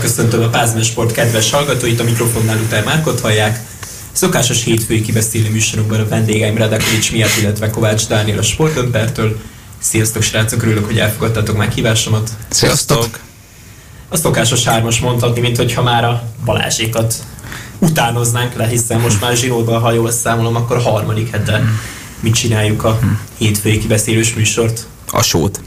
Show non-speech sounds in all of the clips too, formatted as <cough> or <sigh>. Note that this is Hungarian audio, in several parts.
Köszöntöm a Pázmen Sport kedves hallgatóit, a mikrofonnál után Márkot hallják. Szokásos hétfői kibeszélő műsorunkban a vendégeim Radakovics miatt, illetve Kovács Dániel a Sportömpertől. Sziasztok srácok, örülök, hogy elfogadtatok meghívásomat. Sziasztok! A szokásos hármas mondhatni, mint hogyha már a Balázsékat utánoznánk le, hiszen most már Zsinódban, ha jól számolom, akkor a harmadik hete mit csináljuk a hétfői kibeszélős műsort. A sót.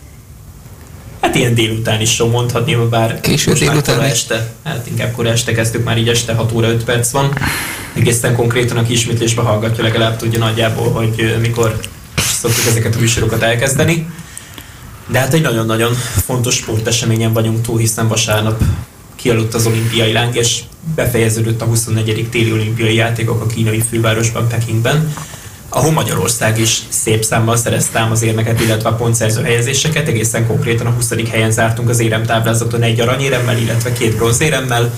Hát ilyen délután is show mondhatni, bár Késő most már délután is? este, hát inkább kora este kezdtük, már így este 6 óra 5 perc van. Egészen konkrétan, aki ismétlésbe hallgatja, legalább tudja nagyjából, hogy mikor szoktuk ezeket a műsorokat elkezdeni. De hát egy nagyon-nagyon fontos sporteseményen vagyunk túl, hiszen vasárnap kialudt az olimpiai láng, és befejeződött a 24. téli olimpiai játékok a kínai fővárosban, Pekingben, ahol Magyarország is szép számmal szerezte ám az érmeket, illetve a pontszerző helyezéseket. Egészen konkrétan a 20. helyen zártunk az éremtáblázaton egy aranyéremmel, illetve két bronzéremmel,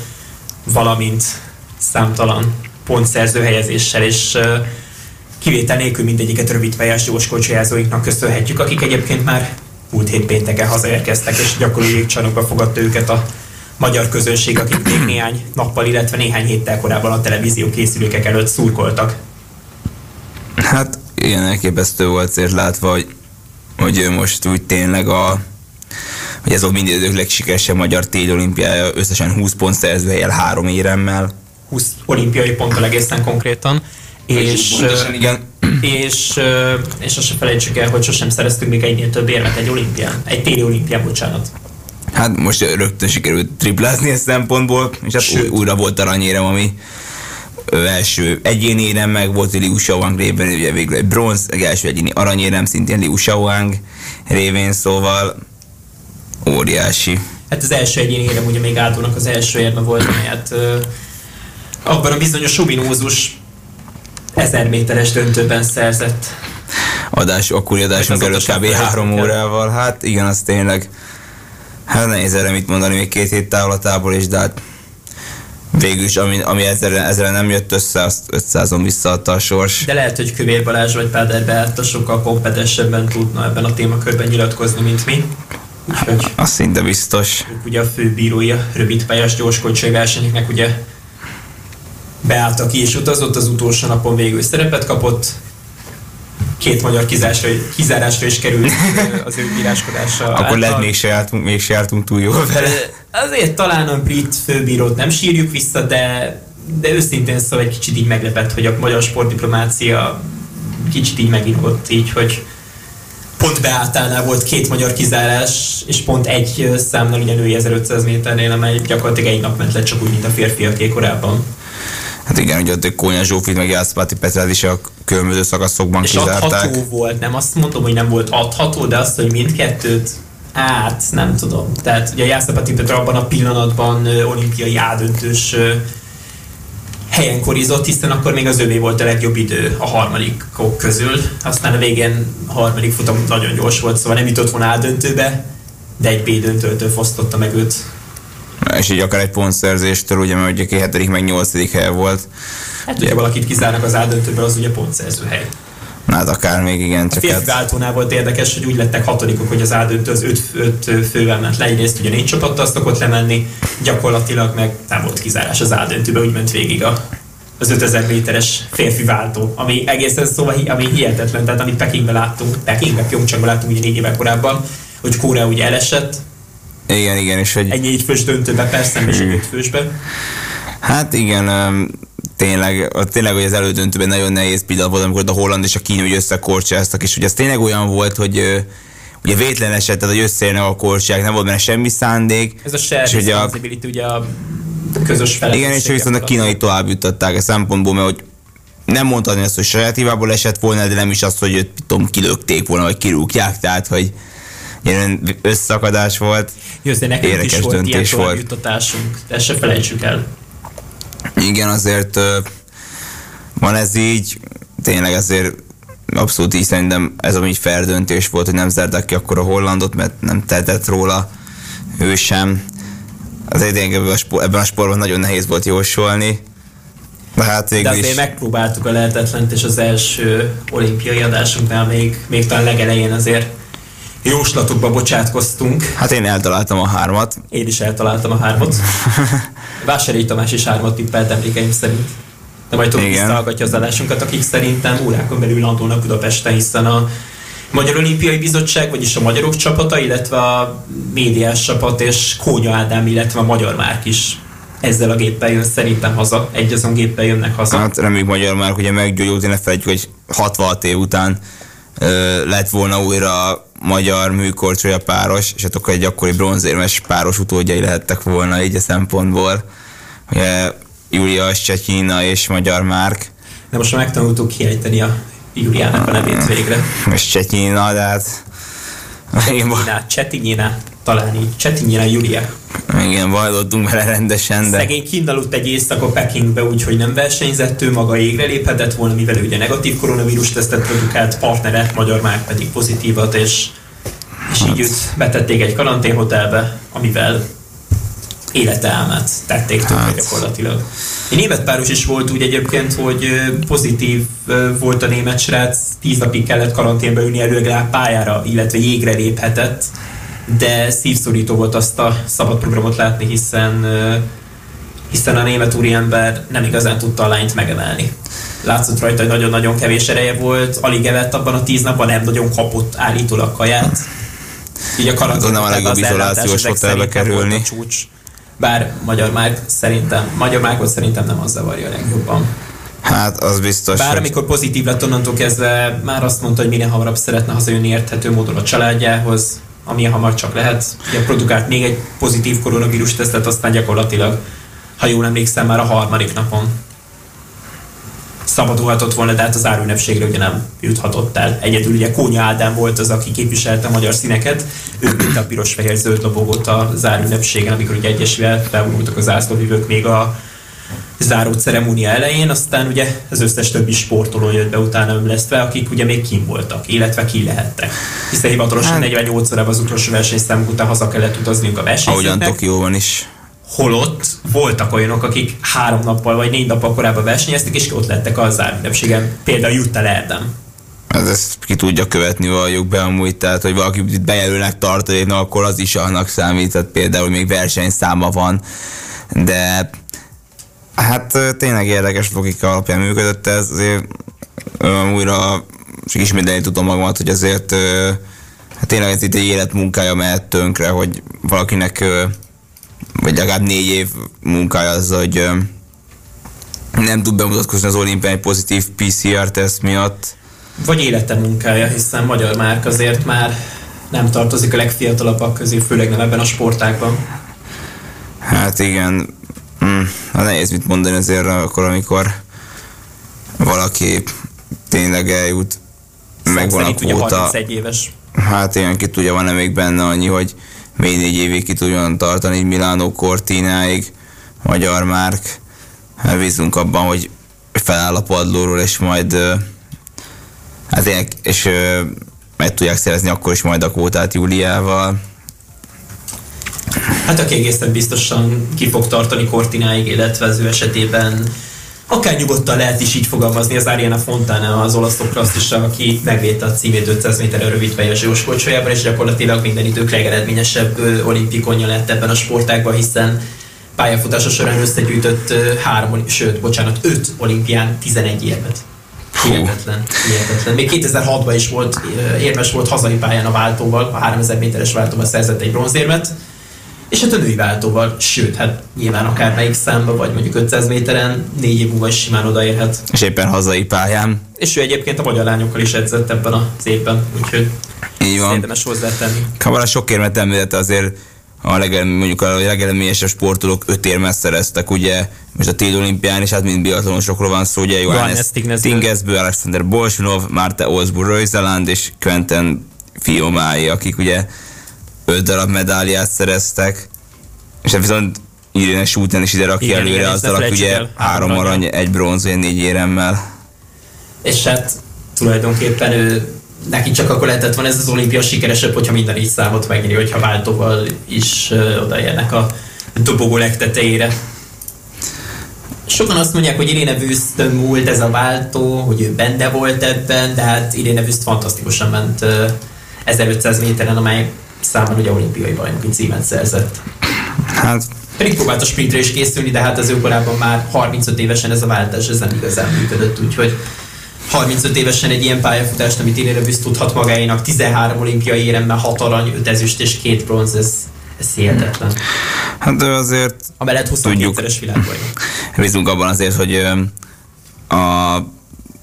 valamint számtalan pontszerző helyezéssel, és kivétel nélkül mindegyiket rövid pályás gyorskocsiázóinknak köszönhetjük, akik egyébként már múlt hét pénteken hazaérkeztek, és gyakori légcsarnokba fogadta őket a magyar közönség, akik még néhány nappal, illetve néhány héttel korábban a televízió készülékek előtt szurkoltak. Hát ilyen elképesztő volt azért látva, hogy, hogy ő most úgy tényleg a hogy ez volt mindidők legsikeresebb magyar téli olimpiája, összesen 20 pont szerzve el három éremmel. 20 olimpiai ponttal egészen konkrétan. És, Pontosan, igen. és, és azt se felejtsük el, hogy sosem szereztünk még egynél több érmet egy olimpián. Egy téli olimpián, bocsánat. Hát most rögtön sikerült triplázni a szempontból, és hát Sőt. új, újra volt aranyérem, ami első egyéni érem meg volt Liu Shaoang révén, ugye végül egy bronz, egy első egyéni aranyérem szintén Liu Shaoang révén, szóval óriási. Hát az első egyéni érem ugye még Ádónak az első érme volt, amelyet ö, abban a bizonyos ominózus 1000 méteres döntőben szerzett. adás, akkori adásunk előtt kb. három órával. Hát igen, az tényleg hát nehéz erre mit mondani még két hét távlatából is, de hát végül is, ami, ami ezzel, ezzel nem jött össze, azt 500-on visszaadta a sors. De lehet, hogy Kövér Balázs vagy Páder Beáta sokkal kompetensebben tudna ebben a témakörben nyilatkozni, mint mi. Úgyhogy Az szinte biztos. ugye a főbírói a rövidpályás gyorskocsi versenyeknek ugye Beáta ki is utazott, az utolsó napon végül szerepet kapott, két magyar kizárásra, kizárásra is került az ő bíráskodása. Akkor által. lehet mégse jártunk, mégse jártunk túl jól vele. Azért talán a brit főbírót nem sírjuk vissza, de, de őszintén szóval egy kicsit így meglepett, hogy a magyar sportdiplomácia kicsit így meginogott így, hogy pont beáltánál volt két magyar kizárás, és pont egy ö, számnál ugye női 1500 méternél, amely gyakorlatilag egy nap ment le csak úgy, mint a férfiaké korábban. Hát igen, ugye ott Kónya Zsófit meg Jászpáti Petrát is a különböző szakaszokban És kizárták. adható volt, nem azt mondom, hogy nem volt adható, de azt, hogy mindkettőt át, nem tudom. Tehát ugye Jászapati Petra abban a pillanatban ö, olimpiai ádöntős ö, helyen korizott, hiszen akkor még az övé volt a legjobb idő a harmadikok közül. Aztán a végén a harmadik futam nagyon gyors volt, szóval nem jutott volna ádöntőbe, de egy B döntőtől fosztotta meg őt. És így akár egy pontszerzéstől, ugye, mert ugye ki 7. meg 8. hely volt. Hát, hogyha valakit kizárnak az ádöntőből, az ugye pontszerző hely. Na hát akár még igen, A csak férfi hát... váltónál volt érdekes, hogy úgy lettek hatodikok, hogy az ádöntő az öt, öt fővel ment le. Egyrészt ugye négy csapattal szokott lemenni, gyakorlatilag meg nem volt kizárás az ádöntőbe, úgy ment végig a, az 5000 méteres férfi váltó, ami egészen szóval hi- ami hihetetlen, tehát amit Pekingben láttunk, Pekingben, Pyeongchangban láttunk ugye négy évvel korábban, hogy Korea ugye elesett, Igen, igen, és hogy... egy négy fős döntőbe, persze nem is egy öt fősbe. Hát igen, tényleg, tényleg, hogy az elődöntőben nagyon nehéz pillanat volt, amikor a holland és a kínai összekorcsáztak, és ugye ez tényleg olyan volt, hogy ugye vétlen esett, tehát hogy összejönnek a korcsák, nem volt benne semmi szándék. Ez a share És ugye a- ugye a közös felelősség. Igen, és viszont a kínai tovább jutották a szempontból, mert hogy nem mondhatni azt, hogy saját hibából esett volna, de nem is azt, hogy őt, tudom, kilökték volna, vagy kirúgják, tehát, hogy ilyen összakadás volt. Jó, azért nekünk is Érdekes volt ilyen döntés volt. továbbjutatásunk, de ezt se felejtsük el. Igen, azért van ez így, tényleg azért abszolút így szerintem ez ami fair döntés volt, hogy nem zárták ki akkor a hollandot, mert nem tehetett róla ő sem. Azért tényleg ebben a, sportban nagyon nehéz volt jósolni. De hát De azért is... megpróbáltuk a lehetetlent, és az első olimpiai adásunknál még, még talán legelején azért jóslatokba bocsátkoztunk. Hát én eltaláltam a hármat. Én is eltaláltam a hármat. <laughs> Vásári Tamás is hármat tippelt emlékeim szerint. De majd tudjuk visszahallgatja az adásunkat, akik szerintem órákon belül landolnak Budapesten, hiszen a Magyar Olimpiai Bizottság, vagyis a magyarok csapata, illetve a médiás csapat és Kónya Ádám, illetve a Magyar Márk is ezzel a géppel jön szerintem haza, egy azon géppel jönnek haza. Hát reméljük Magyar Márk ugye meggyógyult, ne felejtjük, hogy 66 év után ö, lett volna újra magyar műkorcsolya páros, és hát akkor egy akkori bronzérmes páros utódjai lehettek volna így a szempontból. Ugye Júlia Csetyina és Magyar Márk. De most megtanultuk kiejteni a Júliának a nevét végre. És Csetyina, de hát... Csetyina, Csetyina, talán így. Csetyina Júlia. Igen, vajlottunk vele rendesen, de... Szegény kindaludt egy éjszaka Pekingbe, úgyhogy nem versenyzett, ő maga égre léphetett volna, mivel ugye negatív koronavírus tesztet produkált, partnere, Magyar Márk pedig pozitívat, és, és így őt betették egy karanténhotelbe, amivel élete álmát tették tönkre hát. gyakorlatilag. Egy német páros is volt úgy egyébként, hogy pozitív volt a német srác, tíz napig kellett karanténba ülni előre pályára, illetve jégre léphetett, de szívszorító volt azt a szabad programot látni, hiszen hiszen a német úriember nem igazán tudta a lányt megemelni. Látszott rajta, hogy nagyon-nagyon kevés ereje volt, alig evett abban a tíz napban, nem nagyon kapott állítólag kaját. Így a karanténban a legjobb izolációs hotelbe kerülni. Csúcs. Bár Magyar Márk szerintem, Magyar Márkot szerintem nem az zavarja a legjobban. Hát, az biztos. Bár hogy... amikor pozitív lett onnantól kezdve, már azt mondta, hogy minél hamarabb szeretne hazajönni érthető módon a családjához, ami hamar csak lehet. Ugye produkált még egy pozitív koronavírus tesztet, aztán gyakorlatilag, ha jól emlékszem, már a harmadik napon szabadulhatott volna, de hát az árünnepségre ugye nem juthatott el. Egyedül ugye Kónya Ádám volt az, aki képviselte a magyar színeket, ő a piros-fehér-zöld lobogott az árünnepségen, amikor ugye egyesével felvonultak az ászlóvívők még a záró ceremónia elején, aztán ugye az összes többi sportoló jött be utána ömlesztve, akik ugye még kim voltak, illetve ki lehettek. Hiszen hivatalosan hát, 48 órában az utolsó versenyszámuk után haza kellett utazniuk a versenyzetnek. Ahogyan Tokióban is. Holott voltak olyanok, akik három nappal vagy négy nappal korábban versenyeztek, és ott lettek az zárünnepségen. Például Jutta Lerdem. Ez ezt ki tudja követni valljuk be amúgy, tehát hogy valaki bejelölnek tartaléknak, akkor az is annak számít, tehát például még versenyszáma van, de Hát tényleg érdekes logika alapján működött ez, azért újra csak ismételni tudom magamat, hogy azért hát tényleg ez itt egy életmunkája mehet tönkre, hogy valakinek vagy legalább négy év munkája az, hogy nem tud bemutatkozni az olimpiai pozitív PCR-teszt miatt. Vagy élete munkája, hiszen Magyar Márk azért már nem tartozik a legfiatalabbak közé, főleg nem ebben a sportágban. Hát igen, Mm, nehéz mit mondani azért akkor, amikor valaki tényleg eljut, megvan a kvóta. 31 éves. Hát ilyen ki tudja, van-e még benne annyi, hogy még négy évig ki tudjon tartani, Milánó Cortináig, Magyar Márk. Hát bízunk abban, hogy feláll a padlóról, és majd hát ilyen, és meg tudják szerezni akkor is majd a kvótát Júliával. Hát aki egészen biztosan ki fog tartani Kortináig, illetve az ő esetében akár nyugodtan lehet is így fogalmazni, az Ariana Fontana az olasz is, aki megvédte a címét 500 méter rövid fejes jóskolcsójában, és gyakorlatilag minden idők legeredményesebb olimpikonja lett ebben a sportágban, hiszen pályafutása során összegyűjtött három, sőt, bocsánat, öt olimpián 11 érmet. Hihetetlen, hihetetlen. Még 2006-ban is volt, érmes volt hazai pályán a váltóval, a 3000 méteres váltóval szerzett egy bronzérmet, és hát a női váltóval, sőt, hát nyilván akármelyik számba, vagy mondjuk 500 méteren négy év múlva is simán odaérhet. És éppen hazai pályán. És ő egyébként a magyar lányokkal is edzett ebben az évben, úgyhogy így van. érdemes hozzátenni. Kamara sok érmet említette azért a legel, mondjuk a legeleményesebb sportolók öt érmet szereztek, ugye most a tél olimpián is, hát mind biatlonosokról van szó, ugye Johannes Tingesbő, Alexander Bolsvinov, Marte Olsbu Röjzeland és Quentin Fiomái, akik ugye öt darab medáliát szereztek, és hát viszont Irene Schulten is ide rakja igen, előre, azzal, aki ugye három arany, egy bronz, négy éremmel. És hát tulajdonképpen ő neki csak akkor lehetett van ez az olimpia sikeresebb, hogyha minden így számot megnyeri, hogyha váltóval is odaérnek a dobogó legtetejére. Sokan azt mondják, hogy Iréne Wüst múlt ez a váltó, hogy ő benne volt ebben, de hát Iréne Wüst fantasztikusan ment 1500 méteren, amely számban ugye olimpiai bajnoki címet szerzett. Hát pedig próbált a sprintre is készülni, de hát az ő korában már 35 évesen ez a váltás ez nem igazán működött, úgyhogy 35 évesen egy ilyen pályafutást, amit idénre tudhat magáénak, 13 olimpiai éremmel, 6 arany, 5 ezüst és 2 bronz, ez, ez hihetetlen. Hát ő azért Amellett 22-szeres világbajnok. <laughs> Bízunk abban azért, hogy a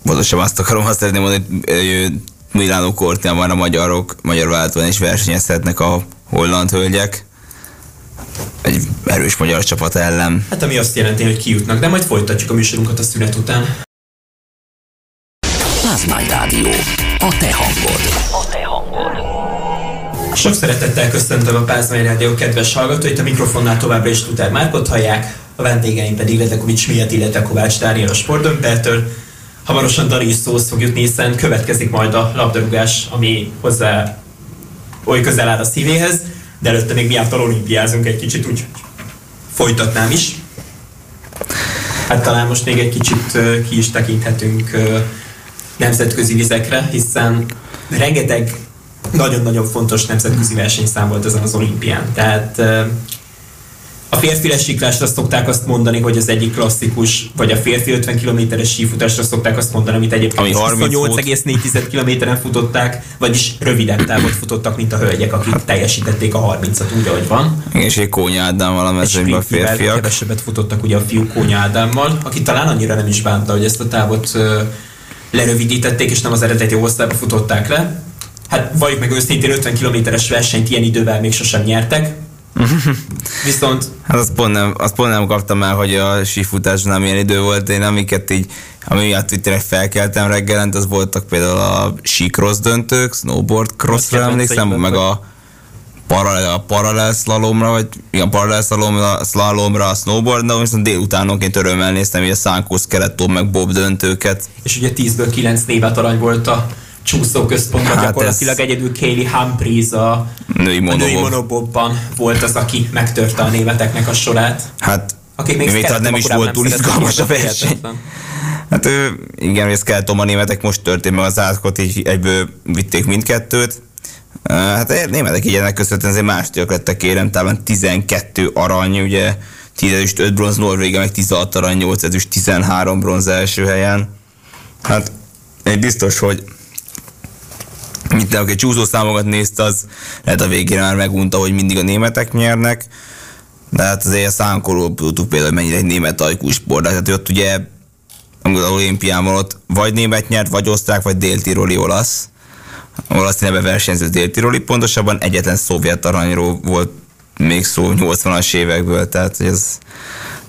pontosabban azt akarom azt szeretném mondani, hogy Milánó Kortiában a magyarok, magyar váltóan is versenyezhetnek a holland hölgyek egy erős magyar csapat ellen. Hát ami azt jelenti, hogy kijutnak, de majd folytatjuk a műsorunkat a szünet után. Pázmány Rádió. A te hangod. A te hangod. Sok szeretettel köszöntöm a Pázmány Rádió kedves hallgatóit, a mikrofonnál továbbra is Luther Márkot hallják, a vendégeim pedig Letekovics miatt, illetve Kovács Dániel a sportdömpeltől. Hamarosan szóhoz fog jutni, hiszen következik majd a labdarúgás, ami hozzá oly közel áll a szívéhez de előtte még miatt olimpiázunk egy kicsit, úgy folytatnám is. Hát talán most még egy kicsit ki is tekinthetünk nemzetközi vizekre, hiszen rengeteg nagyon-nagyon fontos nemzetközi versenyszám volt ezen az olimpián. Tehát a férfi lesiklásra szokták azt mondani, hogy az egyik klasszikus, vagy a férfi 50 kilométeres sífutásra szokták azt mondani, amit egyébként 28,4 kilométeren futották, vagyis rövidebb távot futottak, mint a hölgyek, akik hát. teljesítették a 30-at úgy, ahogy van. És egy Kónya Ádámmal a mezőnyben a férfiak. Kevesebbet futottak ugye a fiú Kónya Ádámmal, aki talán annyira nem is bánta, hogy ezt a távot lerövidítették, és nem az eredeti osztályba futották le. Hát valljuk meg őszintén 50 kilométeres versenyt ilyen idővel még sosem nyertek, Viszont... Hát azt pont, nem, azt pont nem kaptam el, hogy a sífutás nem ilyen idő volt. Én amiket így, ami miatt így tényleg felkeltem reggelent, az voltak például a síkross döntők, snowboard crossra emlékszem, meg a paralel, a paralel slalomra, vagy igen, paralel slalomra, slalomra a snowboardra, viszont délutánonként örömmel néztem, hogy a Szánkósz kerettom meg Bob döntőket. És ugye 10-ből 9 névet arany volt a csúszóközpontban hát gyakorlatilag ez... egyedül Kaylee Humphries a női, monobob. a női monobobban volt az, aki megtörte a németeknek a sorát. Hát akik még még nem is volt túl izgalmas a verseny. Hát ő, igen, hogy ez kell a németek most történt meg az átkot, így egyből vitték mindkettőt. Hát a németek így ennek között azért másodikak lettek kérem, talán 12 arany, ugye 10 és 5 bronz, Norvégia meg 16 arany, 8 és 13 bronz első helyen. Hát egy biztos, hogy mint aki csúszószámokat nézte, az lehet a végére már megunta, hogy mindig a németek nyernek. De hát azért számkoló tudtuk például, mennyire egy német ajkú sport. Tehát ott ugye az olimpián ott vagy német nyert, vagy osztrák, vagy déltiroli olasz. Olasz neve versenyző déltiroli, pontosabban egyetlen szovjet aranyról volt még szó 80-as évekből, tehát hogy ez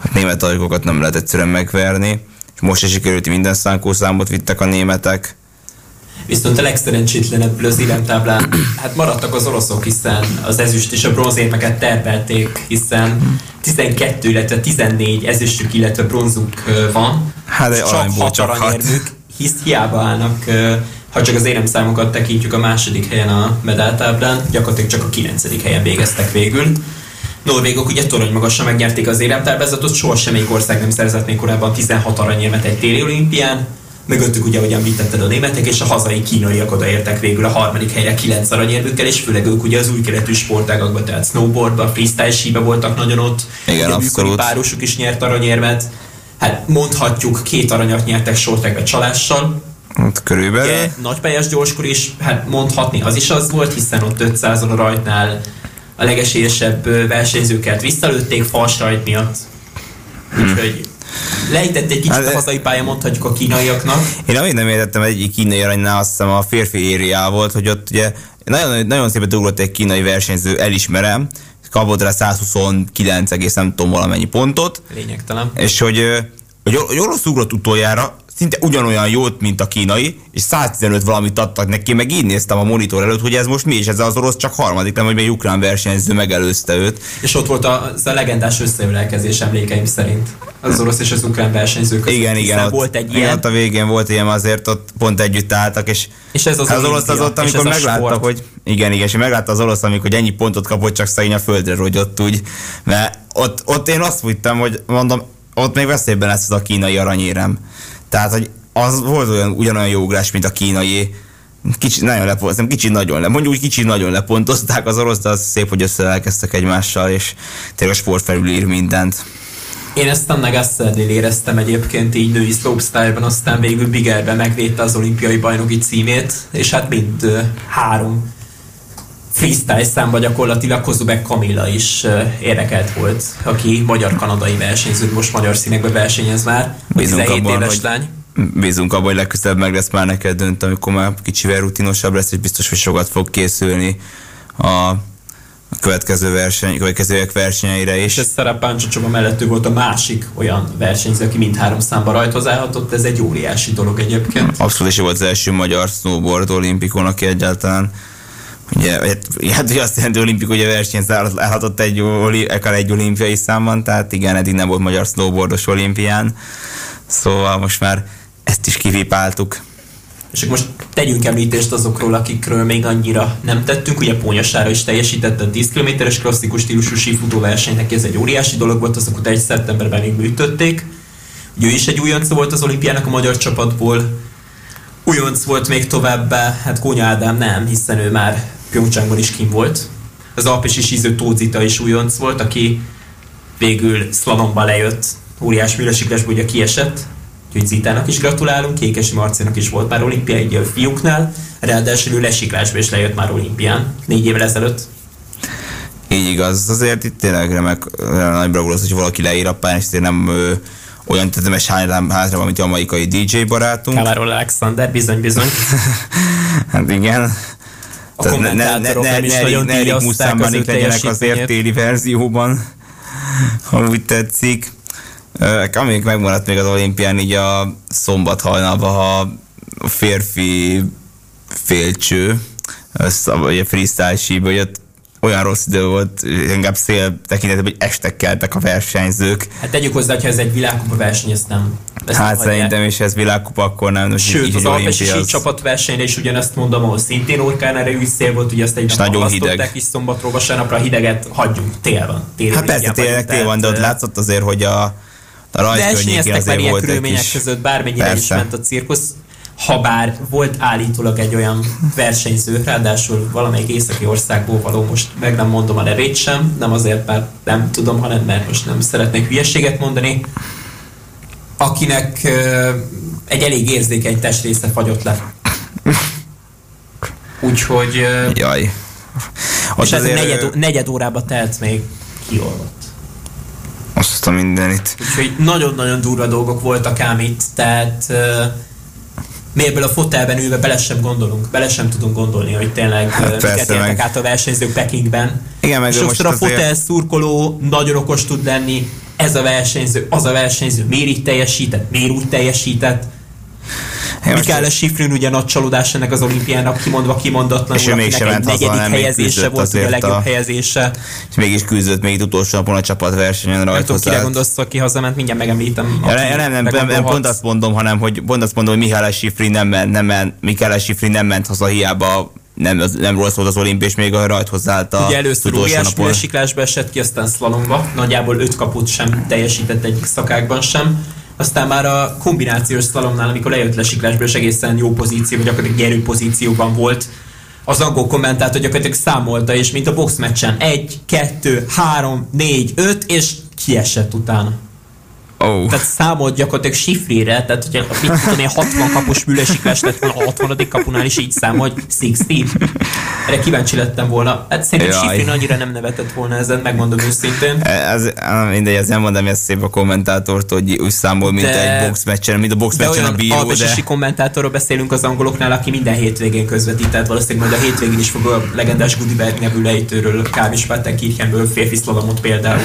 a német ajkokat nem lehet egyszerűen megverni. És most is sikerült minden szánkószámot vittek a németek. Viszont a legszerencsétlenebbül az iránytáblán hát maradtak az oroszok, hiszen az ezüst és a bronzérmeket tervelték, hiszen 12, illetve 14 ezüstük, illetve bronzuk van. Hát egy csak hat aranyérmük, hisz hiába állnak, ha csak az éremszámokat tekintjük a második helyen a medáltáblán, gyakorlatilag csak a kilencedik helyen végeztek végül. Norvégok ugye torony magasra megnyerték az éremtáblázatot, soha semmelyik ország nem szerzett még korábban 16 aranyérmet egy téli olimpián, mögöttük ugye, ahogy említetted a németek, és a hazai kínaiak odaértek végül a harmadik helyre kilenc aranyérmükkel, és főleg ők ugye az új keletű sportágakban, tehát snowboardban, freestyle síbe voltak nagyon ott. Igen, ugye, abszolút. párosuk is nyert aranyérmet. Hát mondhatjuk, két aranyat nyertek sortekbe csalással. Hát körülbelül. Ugye, nagypályás gyorskor is, hát mondhatni az is az volt, hiszen ott 500 a rajtnál a legesélyesebb versenyzőket visszalőtték falsrajt miatt. Hmm. Úgyhogy Lejtett egy kicsit hát, a hazai pálya, mondhatjuk a kínaiaknak. Én amit nem értettem, egy kínai aranynál azt hiszem a férfi ériá volt, hogy ott ugye nagyon, nagyon szépen ugrott egy kínai versenyző, elismerem, kapott rá 129 egész nem tudom valamennyi pontot. Lényegtelen. És hogy, hogy, hogy orosz ugrott utoljára, szinte ugyanolyan jót, mint a kínai, és 115 valamit adtak neki, meg így néztem a monitor előtt, hogy ez most mi, és ez az orosz csak harmadik, nem, hogy még ukrán versenyző megelőzte őt. És ott volt a, az a legendás összeülelkezés emlékeim szerint. Az orosz és az ukrán versenyző között. Igen, igen. Ott, volt egy ilyen. Ott a végén volt ilyen, azért ott pont együtt álltak, és, és ez az, az orosz az ott, amikor meglátta, hogy igen, igen, és meglátta az orosz, amikor hogy ennyi pontot kapott, csak szegény a földre rogyott úgy, mert ott, ott én azt hittem, hogy mondom, ott még veszélyben lesz az a kínai aranyérem tehát, hogy az volt olyan, ugyanolyan jó ugrás, mint a kínai, kicsi, nagyon lepontozták, kicsi nagyon le, mondjuk kicsi nagyon lepontozták az orosz, de az szép, hogy összeelkeztek egymással, és tényleg a sport felülír mindent. Én ezt a Nagasszernél éreztem egyébként így női slopestyle-ban, aztán végül Bigerben megvédte az olimpiai bajnoki címét, és hát mind három freestyle számba gyakorlatilag Kozubek Kamilla is érdekelt volt, aki magyar-kanadai versenyző, most magyar színekben versenyez már, Bízunk 17 abban, éves hogy- lány. Bízunk abban, hogy legközelebb meg lesz már neked dönt, amikor már kicsivel rutinosabb lesz, és biztos, hogy sokat fog készülni a következő verseny, következőek versenyeire is. És ez Szara Páncsocsova mellett ő volt a másik olyan versenyző, aki mindhárom számba rajthoz állhatott, ez egy óriási dolog egyébként. Abszolút is volt az első magyar snowboard olimpikon, aki egyáltalán Ugye, hát, hát ugye azt jelenti, hogy olimpik ugye versenyt állhatott egy, oli, egy olimpiai számban, tehát igen, eddig nem volt magyar snowboardos olimpián, szóval most már ezt is kivipáltuk. És akkor most tegyünk említést azokról, akikről még annyira nem tettünk. Ugye Pónyasára is teljesítette a 10 kilométeres klasszikus stílusú sífutó versenynek, ez egy óriási dolog volt, azokat egy szeptemberben még műtötték. Ugye ő is egy újonc volt az olimpiának a magyar csapatból. Újonc volt még továbbá, hát Kónya Ádám nem, hiszen ő már Pyeongchangban is kim volt. Az alpesi síző Tózita is újonc volt, aki végül slalomba lejött, óriás műlesiklásból ugye kiesett, úgyhogy Zitának is gratulálunk, Kékesi Marcinak is volt már olimpiai egy a fiúknál, ráadásul ő lesiklásba is lejött már olimpián, négy évvel ezelőtt. Így igaz, azért itt tényleg remek, nagy bravúr hogy valaki leír a pályán, és nem olyan tetemes hátrában, hátrában, mint a maikai DJ barátunk. Káváról Alexander, bizony, bizony. <laughs> Hát igen. A Tehát is nagyon ne, ne, díjazták az muszámban ő itt legyenek azért téli verzióban, <laughs> ha úgy tetszik. Ö, Amíg megmaradt még az olimpián így a szombat hajnalban, ha a férfi félcső, a freestyle hogy ott olyan rossz idő volt, inkább szél tekintetben, hogy estek keltek a versenyzők. Hát tegyük hozzá, hogy ez egy világkupa verseny, ezt nem. Ezt Hát nem hagyják. szerintem is ez világkupa, akkor nem. Sőt, így, az Alpesi az- csapatversenyre is ugyanezt mondom, ahol szintén orkán erejű szél volt, ugye azt egy nagyon hideg. is szombatról vasárnapra hideget hagyjuk, tél van. Tél Hát persze, tényleg tél van, de ott látszott azért, hogy a, a rajt környékén Versenyeztek már ilyen körülmények kis... között, bármennyire is Persze. ment a cirkusz, ha bár volt állítólag egy olyan versenyző, ráadásul valamelyik északi országból való, most meg nem mondom a nevét sem, nem azért, mert nem tudom, hanem mert most nem szeretnék hülyeséget mondani, akinek egy elég érzékeny testrésze fagyott le. Úgyhogy Jaj. és ez azért, negyed, negyed órába telt még kiolvadt. Azt a mindenit. Úgyhogy nagyon-nagyon durva dolgok voltak ám itt, tehát uh, mi ebből a fotelben ülve bele sem gondolunk, bele sem tudunk gondolni, hogy tényleg Hát miket éltek át a versenyzők Pekingben. Igen, meg Sokszor a most azért- fotel szurkoló nagyon okos tud lenni, ez a versenyző, az a versenyző, miért így teljesített, miért úgy teljesített. Mikála Sifrin ugye nagy csalódás ennek az olimpiának, kimondva kimondatlanul, És ő mégsem egy negyedik helyezése volt, ugye a legjobb a- helyezése. És mégis küzdött még itt utolsó napon a csapatversenyen Nem rajta tudom, kire gondolsz, aki hazament, mindjárt megemlítem. Ja, nem, nem, nem, nem, nem, pont azt mondom, hanem hogy pont azt mondom, hogy Mihály Sifri nem ment, nem ment, Mihály Sifri nem ment haza hiába nem, az, nem rossz volt az olimpia, és még a rajt hozzáállt a Ugye először óriás műsiklásba esett ki, aztán szlalomba. Nagyjából öt kaput sem teljesített egyik szakákban sem. Aztán már a kombinációs szlalomnál, amikor lejött lesiklásba, és egészen jó pozíció, gyakorlatilag gyerő pozícióban volt, az angol kommentátor gyakorlatilag számolta, és mint a boxmeccsen, egy, kettő, három, négy, öt, és kiesett utána. Oh. Tehát számolt gyakorlatilag sifrére, tehát hogyha mit tudom én, 60 kapos műlesiklás lett volna a 60. kapunál is így számol, hogy 60. Erre kíváncsi lettem volna. Hát szerintem. Sifrin annyira nem nevetett volna ezen, megmondom őszintén. Ez, mindegy, ez nem mondom, ez szép a kommentátortól, hogy úgy számol, mint De- egy boxmeccsen, mint a De boxmeccsen a bíró, de... alpesisi kommentátorról beszélünk az angoloknál, aki minden hétvégén közvetít, tehát valószínűleg majd a hétvégén is fog a legendás Gudiberg nevű lejtőről, Kálmi Spatenkirchenből férfi szlalomot például.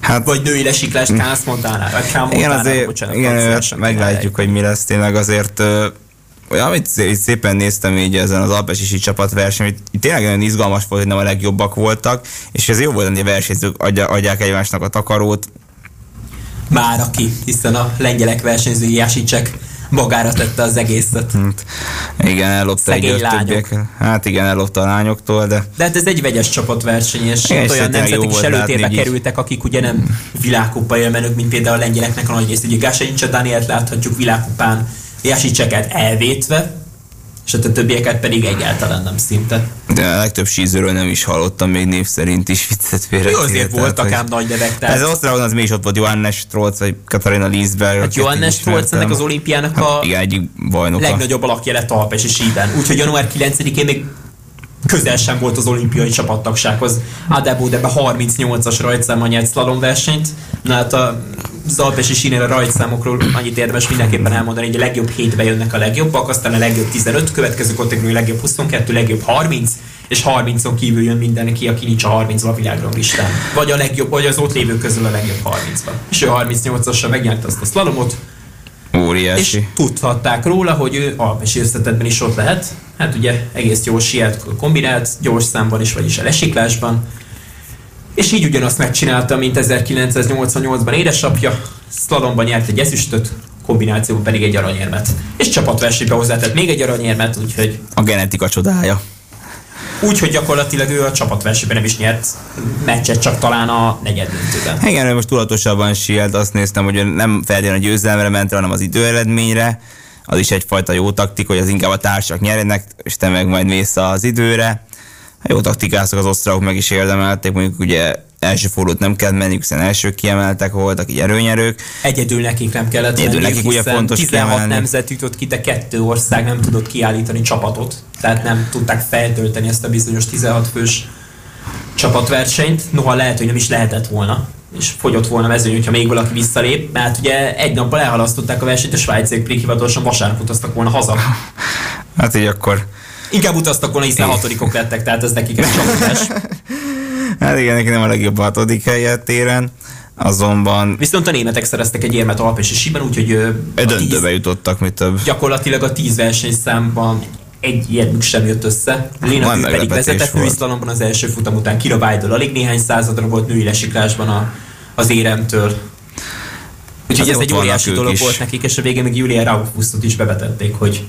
Hát, Vagy női lesiklást Kánsz Montánára, vagy Kán igen, Montánára, azért, bocsánat, igen, hát meglátjuk, hogy mi lesz. Tényleg azért olyan, amit szé- szépen néztem így ezen az alpesisi csapatverseny, hogy tényleg nagyon izgalmas volt, hogy nem a legjobbak voltak, és ez jó volt, hogy a versenyzők adják egymásnak a takarót, Már aki, hiszen a lengyelek versenyzői Jasicsek magára tette az egészet. Hát, igen, ellopta Szegény egy lányok. Hát igen, ellopta a lányoktól, de De hát ez egy vegyes csapatverseny, és Igen, olyan nemzetek is előtérbe látni, kerültek, akik ugye nem világkupa élmenők, mint például a lengyeleknek a nagy rész. Ugye Gása Dánielt láthatjuk világkupán, Jasicseket elvétve, és hát a többieket pedig egyáltalán nem szinte. De a legtöbb sízőről nem is hallottam még név szerint is viccet félre. Jó, azért voltak ám nagy nevek. Tehát... Ez Osztrávon az mégis ott volt Johannes Strolc, vagy Katarina Liesberg. Hát Johannes Strolc ennek az olimpiának a hát, igen, egyik bajnoka. legnagyobb alakja lett Alpesi síben. Úgyhogy január 9-én még közel sem volt az olimpiai csapattagsághoz. Adebudebe 38-as rajtszámmal nyert slalom versenyt. Na hát a Zalpesi sínél a rajtszámokról annyit érdemes mindenképpen elmondani, hogy a legjobb hétbe jönnek a legjobbak, aztán a legjobb 15, következő kategória legjobb 22, legjobb 30, és 30-on kívül jön mindenki, aki nincs a 30 a világranglistán. Vagy a legjobb, vagy az ott lévő közül a legjobb 30-ban. És ő 38-asra megnyerte azt a slalomot, Óriási. és tudhatták róla, hogy ő alpesi összetetben is ott lehet. Hát ugye egész jól siet kombinált, gyors számban is, vagyis a lesiklásban. És így ugyanazt megcsinálta, mint 1988-ban édesapja. Slalomban nyert egy ezüstöt, kombinációban pedig egy aranyérmet. És csapatversenybe hozzátett még egy aranyérmet, úgyhogy... A genetika csodája. Úgyhogy gyakorlatilag ő a csapatversenyben nem is nyert meccset, csak talán a negyedöntőben. Igen, ő most tudatosabban sielt, azt néztem, hogy nem feltétlenül a győzelemre ment, hanem az időeredményre. Az is egyfajta jó taktik, hogy az inkább a társak nyernek, és te meg majd mész az időre. Jó taktikáztak az osztrákok, meg is érdemelték, mondjuk ugye első fordulót nem kell menni, hiszen első kiemeltek voltak, így erőnyerők. Egyedül nekik nem kellett Egyedül menni, nekik ugye fontos 16 kiemelni. nemzet jutott ki, de kettő ország nem tudott kiállítani csapatot. Tehát nem tudták feltölteni ezt a bizonyos 16 fős csapatversenyt. Noha lehet, hogy nem is lehetett volna és fogyott volna mezőny, hogyha még valaki visszalép, mert ugye egy nappal elhalasztották a versenyt, a svájciak pedig hivatalosan vasárnap utaztak volna haza. <laughs> Hát így akkor Inkább utaztak volna, hiszen hatodikok lettek, tehát ez nekik egy csapatás. <laughs> Hát igen, neki nem a legjobb hatodik helyet téren, azonban Viszont a németek szereztek egy érmet alpesi síben, úgyhogy a tíz- döntőbe jutottak, mi több. gyakorlatilag a 10 versenyszámban egy ilyenük sem jött össze. Léna Nagy Tű pedig vezetett volt. női szlalomban az első futam után Kira Weidel alig néhány századra volt női lesiklásban a, az éremtől. Úgyhogy Hát ez egy óriási dolog is. volt nekik, és a végén még Julia Raufustot is bevetették, hogy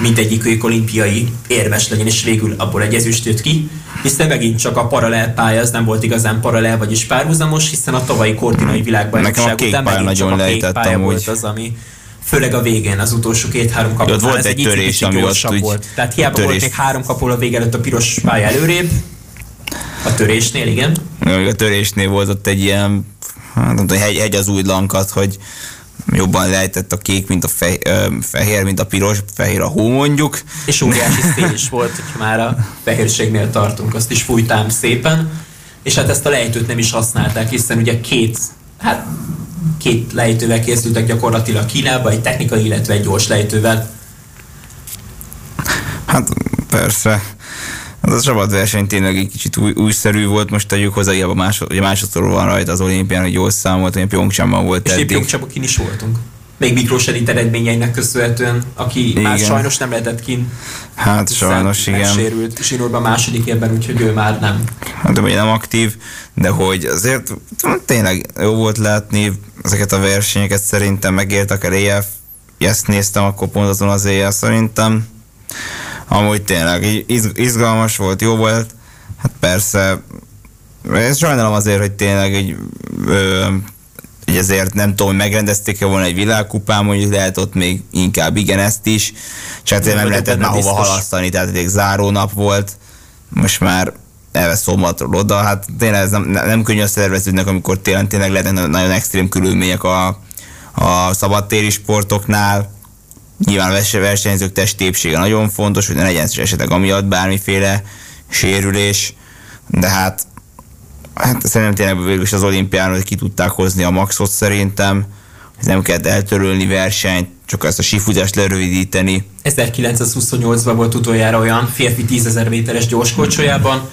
mindegyikük olimpiai érmes legyen, és végül abból egy ezüst jött ki. Hiszen megint csak a paralel pálya, az nem volt igazán paralel, vagyis párhuzamos, hiszen a tavalyi kortinai világbajnokság után megint csak nagyon a kék pálya amúgy. volt az, ami főleg a végén, az utolsó két-három Ott kaput. volt ez egy törés, ami ott úgy- volt. Tehát hiába törés. volt még három kapul a vége előtt a piros pálya előrébb, a törésnél, igen. Még a törésnél volt ott egy ilyen, hát nem tudom, hegy, hegy az új lankat, hogy jobban lejtett a kék, mint a fe, ö, fehér, mint a piros, fehér a hó mondjuk. És óriási szél is volt, hogyha már a fehérségnél tartunk, azt is fújtám szépen. És hát ezt a lejtőt nem is használták, hiszen ugye két, hát két lejtővel készültek gyakorlatilag Kínába, egy technikai, illetve egy gyors lejtővel. Hát persze. Az a csapatverseny tényleg egy kicsit új, újszerű volt, most tegyük hozzá, hiába másod, ugye másodszor van rajta az olimpián, hogy jól számolt, hogy Pyeongchangban volt És eddig. Pyeongchangban is voltunk. Még Mikrosedit eredményeinek köszönhetően, aki igen. már sajnos nem lehetett kin. Hát sajnos igen. Megsérült zsinórban második évben, úgyhogy ő már nem. Hát ugye nem aktív, de hogy azért tényleg jó volt látni ezeket a versenyeket, szerintem megértek a EF, ezt néztem, akkor pont azon az éjjel szerintem. Amúgy tényleg izgalmas volt, jó volt. Hát persze, ez sajnálom azért, hogy tényleg egy, ö, hogy ezért nem tudom, hogy megrendezték-e volna egy világkupán, mondjuk lehet ott még inkább igen ezt is, csak nem vagyok lehetett már hova halasztani, tehát egy záró nap volt, most már elve szombatról oda, hát tényleg ez nem, nem könnyű a szerveződnek, amikor télen tényleg lehetnek nagyon extrém körülmények a, a szabadtéri sportoknál. Nyilván a vers- versenyzők testépsége nagyon fontos, hogy ne legyen esetleg amiatt bármiféle sérülés, de hát Hát szerintem tényleg végül is az olimpián hogy ki tudták hozni a maxot szerintem, hogy nem kellett eltörölni versenyt, csak ezt a sífutást lerövidíteni. 1928-ban volt utoljára olyan férfi 10.000 méteres gyorskorcsolyában,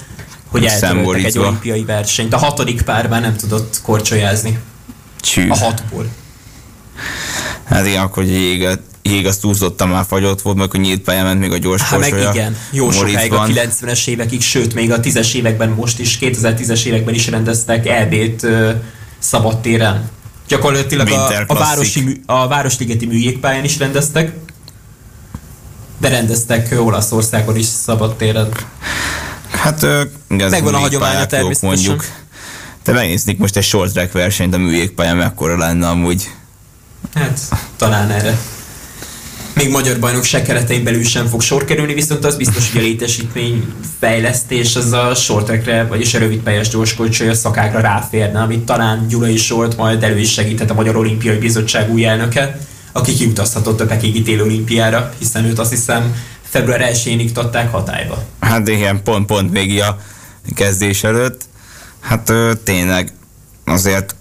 hogy eltöröltek egy olimpiai versenyt. A hatodik párban nem tudott korcsolyázni. Csű. A hatból. Hát igen, akkor jég, jég az túlzottan már fagyott volt, meg hogy nyílt pályán ment még a gyors Hát meg igen, jó sokáig a Moritzban. 90-es évekig, sőt még a 10-es években most is, 2010-es években is rendeztek EB-t szabadtéren. Gyakorlatilag a, a, városi, a Városligeti műjégpályán is rendeztek, de rendeztek ö, Olaszországban is szabadtéren. Hát igen, Megvan a hagyománya természetesen. mondjuk. Te megnéznék most egy short track versenyt a műjégpályán, mekkora lenne amúgy. Hát, talán erre. Még magyar bajnokság keretein belül sem fog sor kerülni, viszont az biztos, hogy a létesítmény fejlesztés az a shortekre, vagyis a rövidpályás gyorskolcsolya szakákra ráférne, amit talán Gyula is volt, majd elő is segíthet a Magyar Olimpiai Bizottság új elnöke, aki kiutazhatott a Pekingi téli olimpiára, hiszen őt azt hiszem február 1-én iktatták hatályba. Hát igen, pont, pont még a kezdés előtt. Hát tényleg azért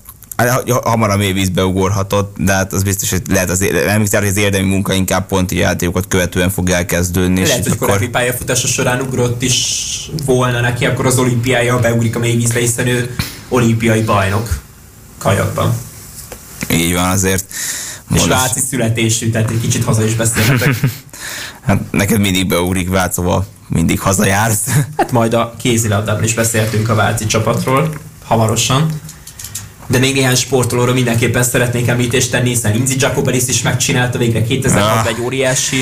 hamar a mélyvízbe ugorhatott, de hát az biztos, hogy lehet az, nem hogy az érdemi munka inkább pont így játékokat követően fog elkezdődni. Lehet, hogy akkor... korábbi pályafutása során ugrott is volna neki, akkor az olimpiája beugrik a mélyvízbe, hiszen ő olimpiai bajnok kajakban. Így van, azért. És Váci születésű, tehát egy kicsit haza is beszélhetek. <laughs> hát neked mindig beugrik Vácova, mindig hazajársz. hát majd a kézilabdában is beszéltünk a Váci csapatról, hamarosan. De még néhány sportolóra mindenképpen szeretnék említést tenni, hiszen Inzi Giacobelis is megcsinálta végre 2006 ah. egy óriási.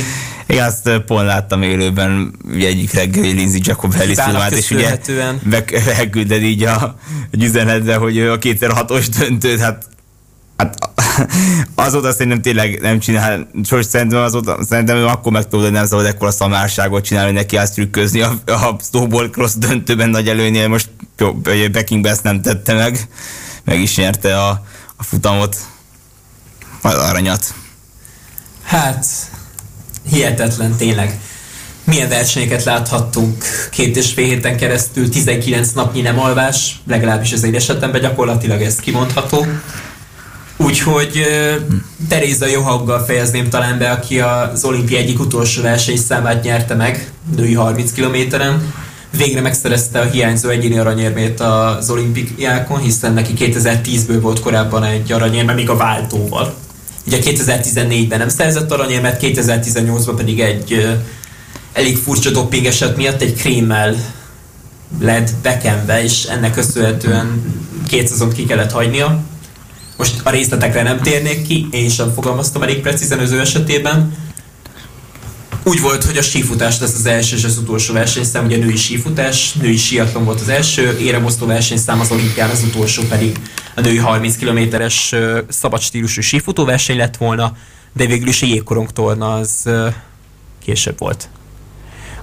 Igen, azt pont láttam élőben, egyik reggeli Lindsay Giacobelis filmát, és ugye megkülded így a, a üzenetbe, hogy a 2006-os döntőt, hát Hát azóta szerintem tényleg nem csinál, sos szerintem azóta, szerintem ő akkor megtudod, hogy nem szabad ekkora szamárságot csinálni, neki azt trükközni a, a snowball cross döntőben nagy előnél, most Pekingbe ezt nem tette meg meg is nyerte a, a futamot, az aranyat. Hát, hihetetlen tényleg. Milyen versenyeket láthattunk két és fél héten keresztül, 19 napnyi nem alvás, legalábbis az én esetemben gyakorlatilag ez kimondható. Úgyhogy Teréza Johaggal fejezném talán be, aki az olimpia egyik utolsó versenyszámát nyerte meg, női 30 kilométeren végre megszerezte a hiányzó egyéni aranyérmét az olimpiákon, hiszen neki 2010-ből volt korábban egy aranyérme, még a váltóval. Ugye 2014-ben nem szerzett aranyérmet, 2018-ban pedig egy elég furcsa doping eset miatt egy krémmel lett bekenve, és ennek köszönhetően két szezont ki kellett hagynia. Most a részletekre nem térnék ki, én sem fogalmaztam elég precízen az ő esetében, úgy volt, hogy a sífutás lesz az első és az utolsó versenyszám, ugye női sífutás, női síatlon volt az első, éremosztó versenyszám az olimpián, az utolsó pedig a női 30 kilométeres szabad stílusú sífutó verseny lett volna, de végül is a jégkorongtorna az később volt.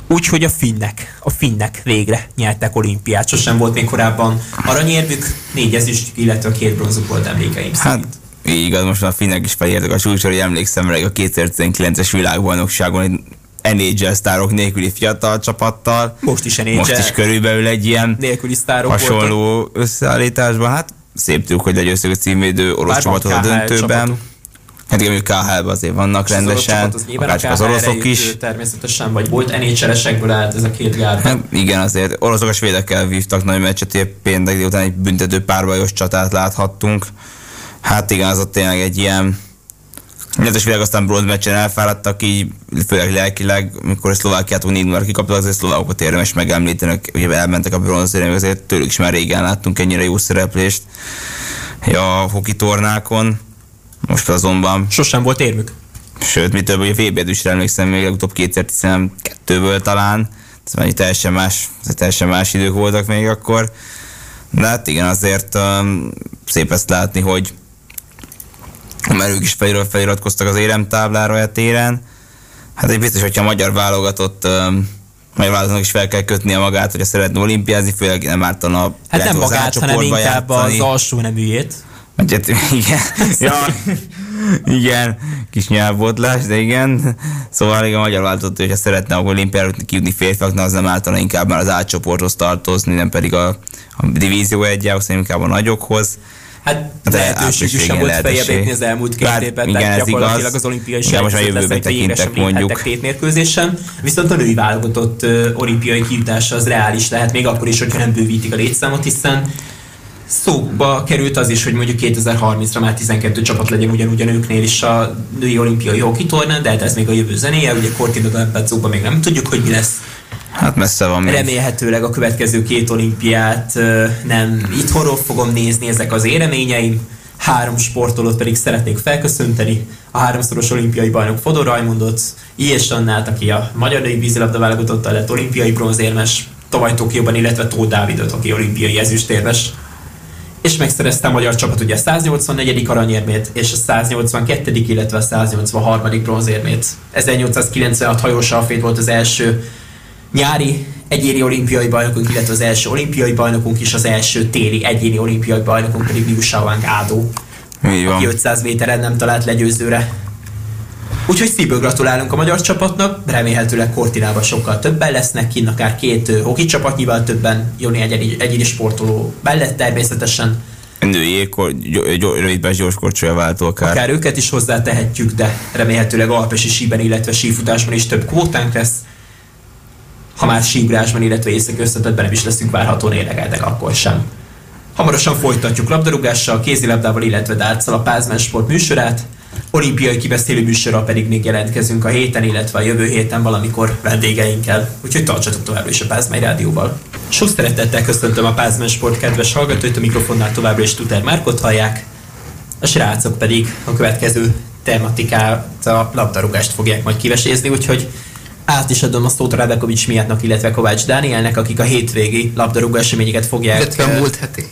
Úgyhogy a finnek, a finnek végre nyertek olimpiát. Sosem volt még korábban aranyérvük, négy ezüst, illetve a két bronzuk volt emlékeim hát, szerint. Így igaz, most a finnek is felértek a súlyosra, hogy emlékszem rá a 2019-es világbajnokságon, egy NHL sztárok nélküli fiatal csapattal. Most is NHL. Most is körülbelül egy ilyen nélküli sztárok hasonló voltak. összeállításban. Hát szép tudjuk, hogy legyőztük a címvédő orosz csapatot a döntőben. Csapatok. Hát igen, KHL-ben azért vannak és rendesen, az, az, az oroszok is. Természetesen, vagy volt nhl állt ez a két gárda. Hát igen, azért oroszok a svédekkel vívtak nagy meccset, péntek délután egy büntető párbajos csatát láthattunk. Hát igen, az ott tényleg egy ilyen Nyilvános világ aztán bronz meccsen elfáradtak, így főleg lelkileg, mikor a Szlovákiát úgy már kikaptak, azért szlovákokat érdemes megemlíteni, hogy elmentek a bronzérem, azért tőlük is már régen láttunk ennyire jó szereplést a hoki tornákon. Most azonban... Sosem volt érmük. Sőt, mi több, hogy a vb is emlékszem, még legutóbb 2012-ből talán. Ez már teljesen más, teljesen más idők voltak még akkor. De hát igen, azért um, szép ezt látni, hogy mert ők is felirat, feliratkoztak az éremtáblára a téren. Hát egy biztos, hogyha a magyar válogatott magyar válogatottnak is fel kell kötnie magát, hogyha szeretne olimpiázni, főleg nem ártana a Hát nem magát, hanem inkább játszani. az alsó neműjét. Hát, igen. <laughs> ja, igen, kis nyelvbotlás, de igen. Szóval igen, a magyar váltott, hogyha szeretne a olimpiára kijutni férfiaknak, az nem általán inkább már az átcsoporthoz tartozni, nem pedig a, a divízió egyához, hanem inkább a nagyokhoz. Hát de lehetőség sem volt feljebb lépni az elmúlt két Bár, évben, igen, tehát gyakorlatilag igaz. az olimpiai sem most már jövőben tekintek mondjuk. Két mérkőzésen, viszont a női válogatott olimpiai kijutása az reális lehet, még akkor is, hogyha nem bővítik a létszámot, hiszen szóba került az is, hogy mondjuk 2030-ra már 12 csapat legyen ugyanúgy a nőknél is a női olimpiai hokitornán, de hát ez még a jövő zenéje, ugye Cortina d'Ampezzo-ban még nem tudjuk, hogy mi lesz Hát messze van még. Remélhetőleg a következő két olimpiát nem itthonról fogom nézni, ezek az éreményeim. Három sportolót pedig szeretnék felköszönteni. A háromszoros olimpiai bajnok Fodor Rajmundot, I.S. Annát, aki a magyar női vízilabda válogatottal lett olimpiai bronzérmes, tavaly Tokióban, illetve Tóth Dávidot, aki olimpiai ezüstérmes. és megszerezte a magyar csapat ugye a 184. aranyérmét és a 182. illetve a 183. bronzérmét. 1896 hajós Alfred volt az első nyári egyéni olimpiai bajnokunk, illetve az első olimpiai bajnokunk is, az első téli egyéni olimpiai bajnokunk pedig Liu Shaoang Ádó, aki 500 méteren nem talált legyőzőre. Úgyhogy szívből gratulálunk a magyar csapatnak, remélhetőleg Kortinában sokkal többen lesznek, kinn akár két hoki csapatnyival többen, Joni egyéni, egyéni sportoló mellett természetesen, Női rövidben gyorskorcsolya váltó akár. akár őket is hozzátehetjük, de remélhetőleg alpesi síben, illetve sífutásban is több kvótánk lesz. Ha már sígrásban, illetve északi összetetben nem is leszünk várhatóan énekeltek, akkor sem. Hamarosan folytatjuk labdarúgással, kézilabdával, illetve dárccal a Pázmán Sport műsorát. Olimpiai kibeszélő műsorra pedig még jelentkezünk a héten, illetve a jövő héten valamikor vendégeinkkel. Úgyhogy tartsatok továbbra is a Pázmány Rádióval. Sok szeretettel köszöntöm a Pázmán Sport kedves hallgatóit, a mikrofonnál továbbra is Tuter Márkot hallják. A srácok pedig a következő tematikát, a labdarúgást fogják majd kivesézni, úgyhogy át is adom a szót Radekovics miattnak, illetve Kovács Dánielnek, akik a hétvégi labdarúgás eseményeket fogják Illetve a múlt heti.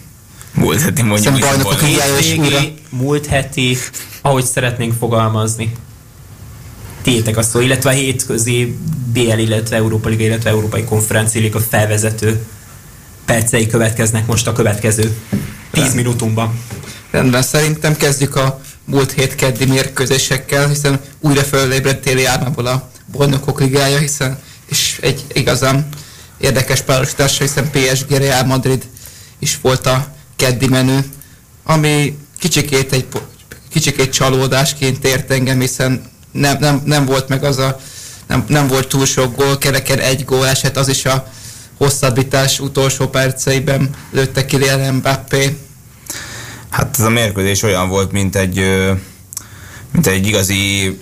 Múlt heti mondjuk is bajnokok hétvégi, múlt heti, ahogy szeretnénk fogalmazni. Tiétek a szó, illetve a hétközi BL, illetve Európa Liga, illetve Európai Konferencia Liga felvezető percei következnek most a következő 10 minutunkban. Rendben, szerintem kezdjük a múlt hét keddi mérkőzésekkel, hiszen újra fölébredt téli álmából a Bajnokok Ligája, hiszen és egy igazán érdekes párosítás, hiszen PSG Real Madrid is volt a keddi menü, ami kicsikét egy kicsikét csalódásként ért engem, hiszen nem, nem, nem volt meg az a nem, nem volt túl sok gól, kereken egy gól esett, az is a hosszabbítás utolsó perceiben lőtte ki Kylian Mbappé. Hát ez a mérkőzés olyan volt, mint egy, mint egy igazi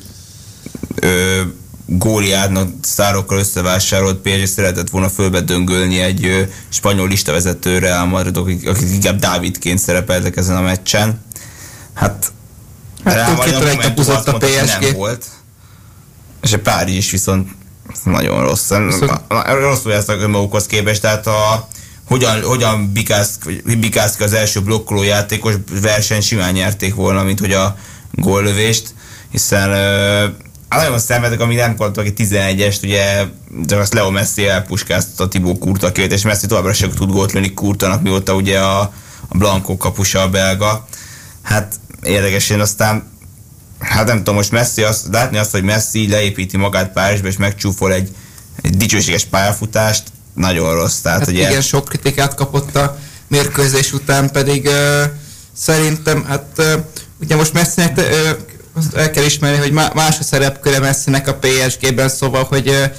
góliádnak sztárokkal összevásárolt PSG szeretett volna fölbedöngölni egy ö, spanyol listavezetőre, a Madrid, akik, akik inkább Dávidként szerepeltek ezen a meccsen. Hát, Hát Real Madrid a mondta, hogy PSG. Nem volt. És a Párizs is viszont nagyon rossz. Viszont- Rosszul jártak önmagukhoz képest, tehát a, hogyan, hogyan Bikászki, Bikászki az első blokkoló játékos verseny simán nyerték volna, mint hogy a góllövést, hiszen nagyon szenvedek, ami nem kaptak egy 11-est, ugye csak azt Leo Messi elpuskáztatta a Tibó Kurtakét, és Messi továbbra sem tud gólt lőni Kurtanak, mióta ugye a, a Blanco kapusa a belga. Hát érdekes, én aztán hát nem tudom, most Messi azt, látni azt, hogy Messi leépíti magát Párizsba, és megcsúfol egy, egy dicsőséges pályafutást, nagyon rossz. Tehát, Hát ugye, igen, sok kritikát kapott a mérkőzés után, pedig ö, szerintem, hát ö, ugye most Messinek ö, azt el kell ismerni, hogy má- más a szerepköre Messinek a PSG-ben, szóval, hogy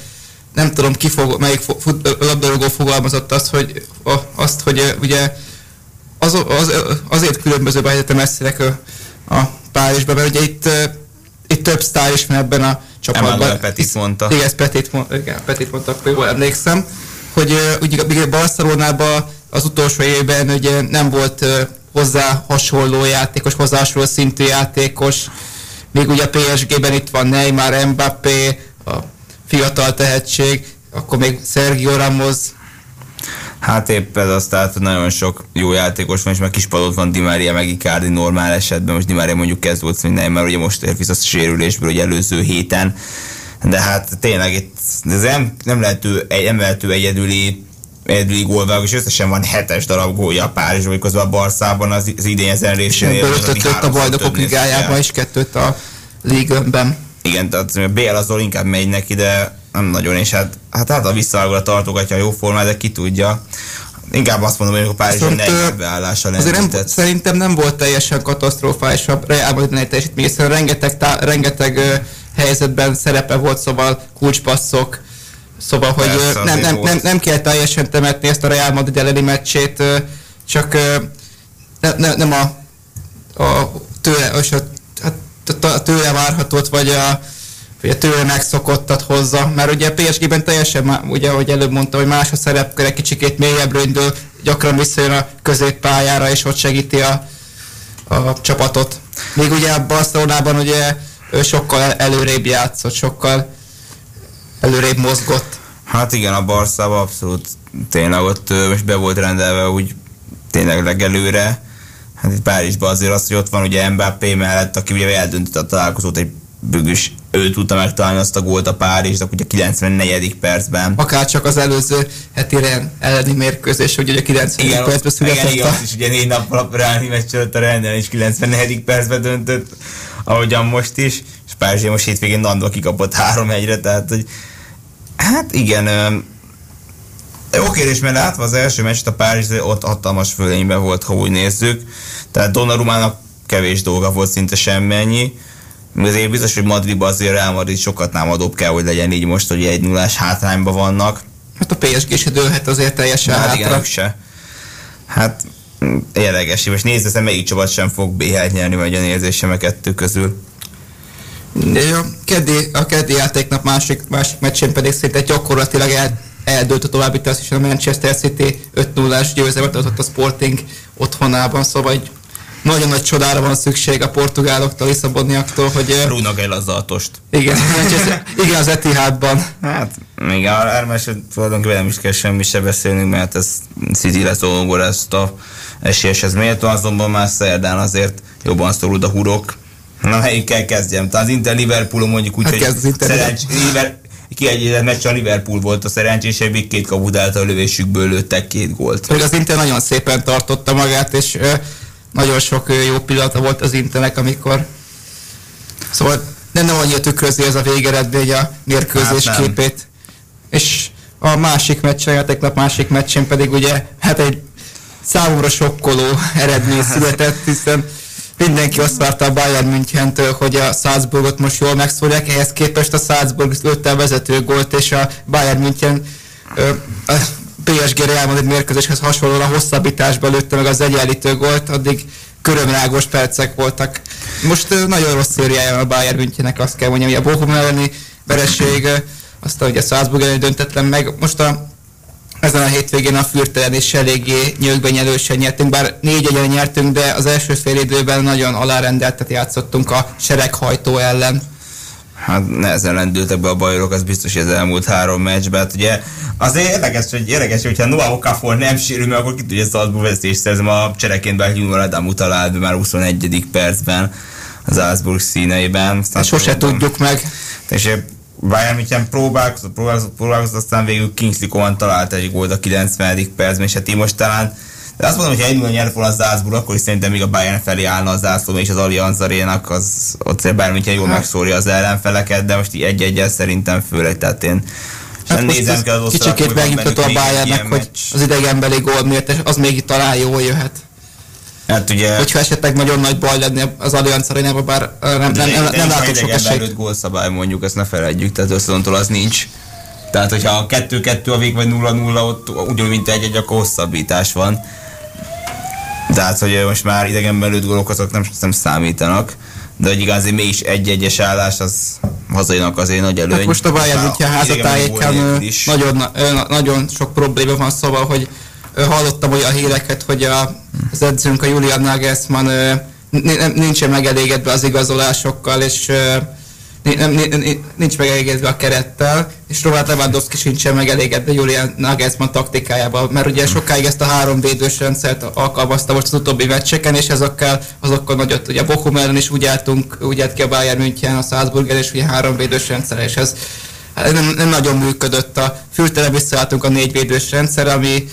nem tudom, ki fog, melyik labdarúgó fogalmazott azt, hogy, a, azt, hogy ugye az, az, azért különböző a helyzete Messinek ö, a Párizsban, mert ugye itt, itt több sztár is van ebben a csapatban. Emmanuel Petit mondta. Igen, Petit, mond, igen, Petit mondta, akkor jól emlékszem, hogy ugye, ugye Barcelonában az utolsó évben ugye nem volt hozzá hasonló játékos, hozzá hasonló szintű játékos, még ugye a PSG-ben itt van Neymar, Mbappé, a fiatal tehetség, akkor még Sergio Ramos, Hát épp ez az, tehát hogy nagyon sok jó játékos van, és meg kispadot van Di Maria, meg Icardi normál esetben. Most Di Maria mondjuk kezd volt nem, mert ugye most ért vissza a sérülésből, hogy előző héten. De hát tényleg itt ez nem, nem lehető, nem lehető egyedüli egyedüli gólvágó, és összesen van hetes darab gólja a Párizsban, miközben a Barszában az, az idén ezen és részén ebből ötöt lőtt a bajnokok ligájában, és kettőt a Ligue-ben. Igen, tehát a BL azon inkább megy neki, de nem nagyon, és hát, hát, hát a visszavágóra tartogatja a jó formát, de ki tudja. Inkább azt mondom, hogy a Párizs Viszont, ö, negyed beállása Azért nem, tehát szerintem nem volt teljesen katasztrofális a Real Madrid teljesítmény, hiszen rengeteg, tá, rengeteg ö, helyzetben szerepe volt, szóval kulcspasszok, szóval, hogy Persze, nem, nem, nem, nem kell teljesen temetni ezt a Real Madrid elleni meccsét, csak ne, ne, nem a, a tőle, és a, hát a, tőle várhatót, vagy a, vagy a tőle megszokottat hozza, mert ugye a PSG-ben teljesen, ugye, ahogy előbb mondtam, hogy más a szerepköre, kicsikét mélyebb indul, gyakran visszajön a középpályára, és ott segíti a, a csapatot. Még ugye a Barcelonában ugye ő sokkal el- előrébb játszott, sokkal előrébb mozgott. Hát igen, a Barszában abszolút tényleg ott most be volt rendelve úgy tényleg legelőre, Hát itt Párizsban azért az, hogy ott van ugye Mbappé mellett, aki ugye eldöntött a találkozót egy bügüs, ő tudta megtalálni azt a gólt a Párizsnak, ugye a 94. percben. Akár csak az előző heti elleni mérkőzés, hogy ugye a 90. Igen, percben született. Igen, igen, is ugye négy nappal a reáli meccs előtt a Rendel is 94. percben döntött, ahogyan most is, Párizs most hétvégén Nandva kikapott 3-1-re, tehát hogy hát igen, jó kérdés, mert látva az első meccs a Párizs ott hatalmas fölényben volt, ha úgy nézzük. Tehát Donnarumának kevés dolga volt, szinte semmennyi. Azért biztos, hogy Madridban azért Real Madrid sokat adóbb kell, hogy legyen így most, hogy egy nullás hátrányban vannak. Hát a PSG se dőlhet azért teljesen hát hátra. Igen, se. Hát érdekes, és nézd, melyik csapat sem fog b nyerni, vagy a érzésem a kettő közül. A keddi, a keddi játéknap másik, másik meccsén pedig szinte gyakorlatilag el, eldőlt a továbbítás, és a Manchester City 5-0-ás győzelmet adott a Sporting otthonában, szóval egy nagyon nagy csodára van szükség a portugáloktól, Lisszaboniaktól, hogy... Rúnak el az altost. Igen, igen, az Etihadban. Hát, még a Ermes tulajdonképpen nem is kell semmi se beszélnünk, mert ez City lesz ezt a esélyeshez méltó, azonban már szerdán azért jobban szorul a hurok. Na, melyikkel kezdjem? Tehát az Inter Liverpool mondjuk úgy, hát hogy szerencs, Liver, kiegyezett meccs a Liverpool volt a szerencsésebbik, két kaput által lövésükből lőttek két gólt. Hogy az Inter nagyon szépen tartotta magát, és ö, nagyon sok ö, jó pillanata volt az Internek, amikor szóval nem, nem annyira tükrözi ez a végeredmény a mérkőzés hát képét. És a másik meccsen, a tegnap másik meccsen pedig ugye hát egy számomra sokkoló eredmény született, hiszen mindenki azt várta a Bayern Münchentől, hogy a Salzburgot most jól megszólják, ehhez képest a Salzburg lőtte a vezető gólt, és a Bayern München a PSG Real Madrid mérkőzéshez hasonlóan a hosszabbításba lőtte meg az egyenlítő gólt, addig körömrágos percek voltak. Most nagyon rossz szériája a Bayern Münchennek, azt kell mondjam, hogy a Bochum elleni vereség, aztán ugye a Salzburg elleni döntetlen meg. Most a ezen a hétvégén a fürtelen és eléggé nyögben nyelősen nyertünk, bár négy egyen nyertünk, de az első fél időben nagyon alárendeltet játszottunk a sereghajtó ellen. Hát nehezen lendültek be a bajorok, az biztos, hogy az elmúlt három meccsben. Hát ugye azért érdekes, hogy érdekes, hogyha Noah Okafor nem sérül, mert akkor ki tudja Salzburg vezetést szerzem a csereként Belgiummal Adam utalált már 21. percben az Salzburg színeiben. Sose tudjuk meg. És Bayern München próbálkozott, próbálkozott, próbálkozott, aztán végül Kingsley Coman talált egy gólt a 90. percben, és hát így most talán de azt mondom, hogy ha 1 0 nyert volna az Salzburg, akkor is szerintem még a Bayern felé állna az zászló, és az Allianz Arénak, az ott München jól hát. megszórja az ellenfeleket, de most így egy 1 szerintem főleg, tehát én Hát nézem kell az kicsikét megnyugtató a Bayernnek, hogy az idegenbeli gól miért, az még talán jól jöhet. Hát ugye... Hogyha esetleg nagyon nagy baj lenne az Allianz arénában, bár nem, nem, nem, nem, nem látok sok esélyt. gólszabály mondjuk, ezt ne felejtjük, tehát összedontól az nincs. Tehát, hogyha a 2-2 a vég, vagy 0-0, ott ugyanúgy, mint egy-egy, akkor hosszabbítás van. Tehát, hogy most már idegenben lőtt gólok azok nem, nem számítanak. De hogy igazán még is egy-egyes állás, az hazainak azért nagy előny. Hát most a Bayern München házatájéken nagyon, nagyon sok probléma van, szóval, hogy hallottam olyan híreket, hogy a, az edzőnk, a Julian Nagelsmann nincsen megelégedve az igazolásokkal, és nem, nincs megelégedve a kerettel, és Robert Lewandowski sincsen megelégedve Julian Nagelsmann taktikájával, mert ugye sokáig ezt a három védős rendszert alkalmazta most az utóbbi meccseken, és ezekkel azokkal nagyot, ugye Bochum ellen is úgy álltunk, úgy állt ki a Bayern München, a Salzburg és ugye három védős rendszer, és ez nem, nem nagyon működött. A fürtelen visszaálltunk a négy védős rendszer, ami